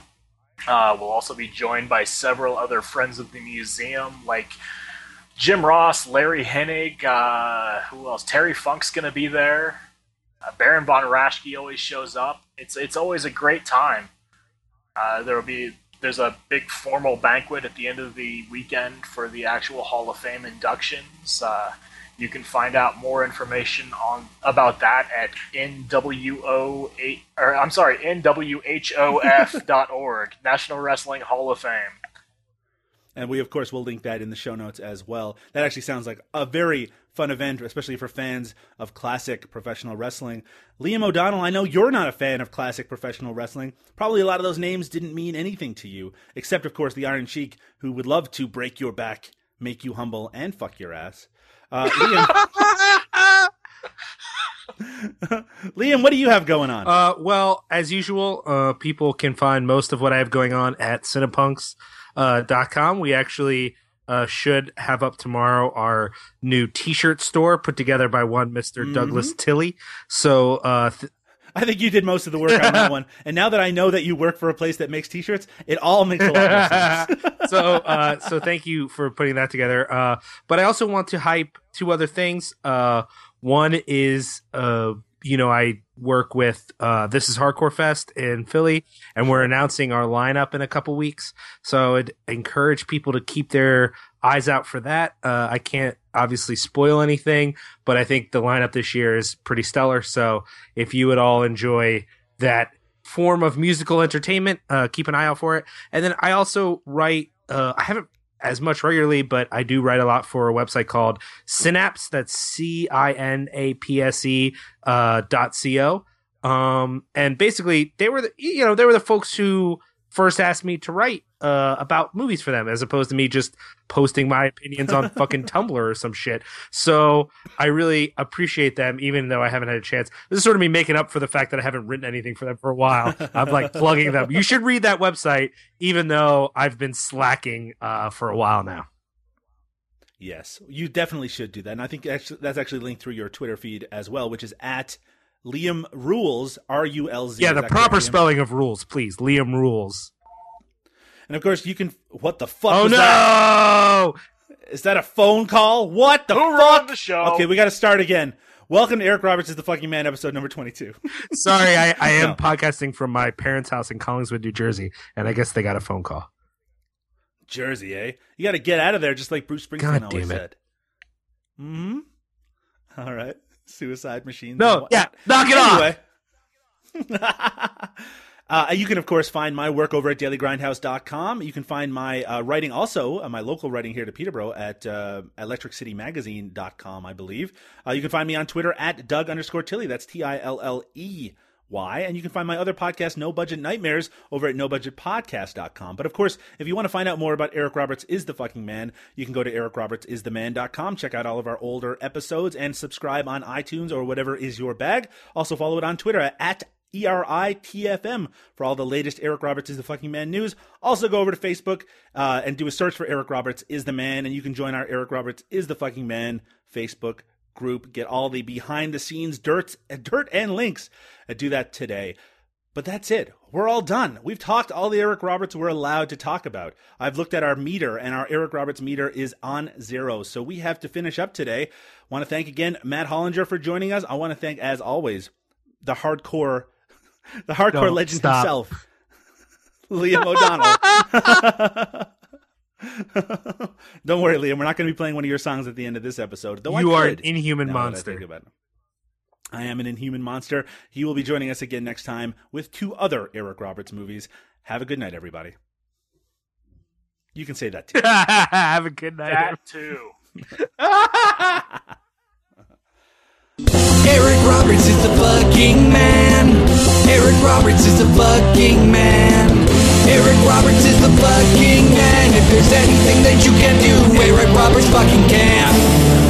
Uh, we'll also be joined by several other friends of the museum, like Jim Ross, Larry Hennig, uh, who else? Terry Funk's going to be there. Uh, Baron von Raschke always shows up. It's it's always a great time. Uh, there will be there's a big formal banquet at the end of the weekend for the actual Hall of Fame inductions. You can find out more information on about that at NWO or I'm sorry, NWHOF.org, National Wrestling Hall of Fame. And we, of course, will link that in the show notes as well. That actually sounds like a very fun event, especially for fans of classic professional wrestling. Liam O'Donnell, I know you're not a fan of classic professional wrestling. Probably a lot of those names didn't mean anything to you, except, of course, the Iron Sheik, who would love to break your back, make you humble, and fuck your ass. Uh, Liam, Liam, what do you have going on? Uh, well, as usual, uh, people can find most of what I have going on at Cinepunks uh, dot com. We actually uh, should have up tomorrow our new T-shirt store put together by one Mister Mm-hmm. Douglas Tilley. So uh, th- I think you did most of the work on that one. And now that I know that you work for a place that makes T-shirts, it all makes a lot more sense. so uh, so thank you for putting that together. Uh, but I also want to hype two other things. Uh, one is uh, you know I work with uh, this is Hardcore Fest in Philly, and we're announcing our lineup in a couple weeks. So I'd encourage people to keep their eyes out for that. Uh, I can't obviously spoil anything, but I think the lineup this year is pretty stellar. So if you at all enjoy that form of musical entertainment, uh, keep an eye out for it. And then I also write. Uh, I haven't as much regularly, but I do write a lot for a website called Cinapse. That's C I N A P S E uh, dot C O. Um, and basically, they were the, you know they were the folks who first asked me to write uh, about movies for them, as opposed to me just posting my opinions on fucking Tumblr or some shit. So I really appreciate them, even though I haven't had a chance. This is sort of me making up for the fact that I haven't written anything for them for a while. I'm like plugging them. You should read that website, even though I've been slacking uh, for a while now. Yes, you definitely should do that. And I think actually, that's actually linked through your Twitter feed as well, which is at Liam Rules, R U L Z. Yeah, the proper correct, Liam? spelling of rules, please. Liam rules. And of course, you can. What the fuck? Oh was no! that? Is that a phone call? What the Who fuck? run the show? Okay, we got to start again. Welcome to Eric Roberts is the fucking man, episode number twenty-two. Sorry, I, I am No. podcasting from my parents' house in Collingswood, New Jersey, and I guess they got a phone call. Jersey, eh? You got to get out of there, just like Bruce Springsteen God always it. said. Hmm. All right. Suicide machines. No, yeah, knock it off. Anyway. Uh, you can, of course, find my work over at dailygrindhouse.com. You can find my uh, writing also, uh, my local writing here to Peterborough at uh, electriccitymagazine.com, I believe. Uh, you can find me on Twitter at Doug underscore Tilley. That's T I L L E Y. And you can find my other podcast, No Budget Nightmares, over at nobudgetpodcast.com. But of course, if you want to find out more about Eric Roberts is the fucking man, you can go to ericrobertsistheman.com, check out all of our older episodes, and subscribe on iTunes or whatever is your bag. Also follow it on Twitter at ERITFM for all the latest Eric Roberts is the fucking man news. Also go over to Facebook uh, and do a search for Eric Roberts is the man, and you can join our Eric Roberts is the fucking man Facebook group. Get all the behind the scenes dirt, dirt and links. Uh, do that today. But that's it. We're all done. We've talked all the Eric Roberts we're allowed to talk about. I've looked at our meter, and our Eric Roberts meter is on zero. So we have to finish up today. Want to thank again Matt Hollinger for joining us. I want to thank, as always, the hardcore, the hardcore Don't legend stop. himself, Liam O'Donnell. Don't worry, Liam. We're not going to be playing one of your songs at the end of this episode. Though I You are an inhuman now that I monster. think about it. I am an inhuman monster. He will be joining us again next time with two other Eric Roberts movies. Have a good night, everybody. You can say that too. Have a good night. That too. Eric Roberts is the fucking man. Eric Roberts is the fucking man. Eric Roberts is the fucking man. There's anything that you can do, Ray Ray Roberts fucking can.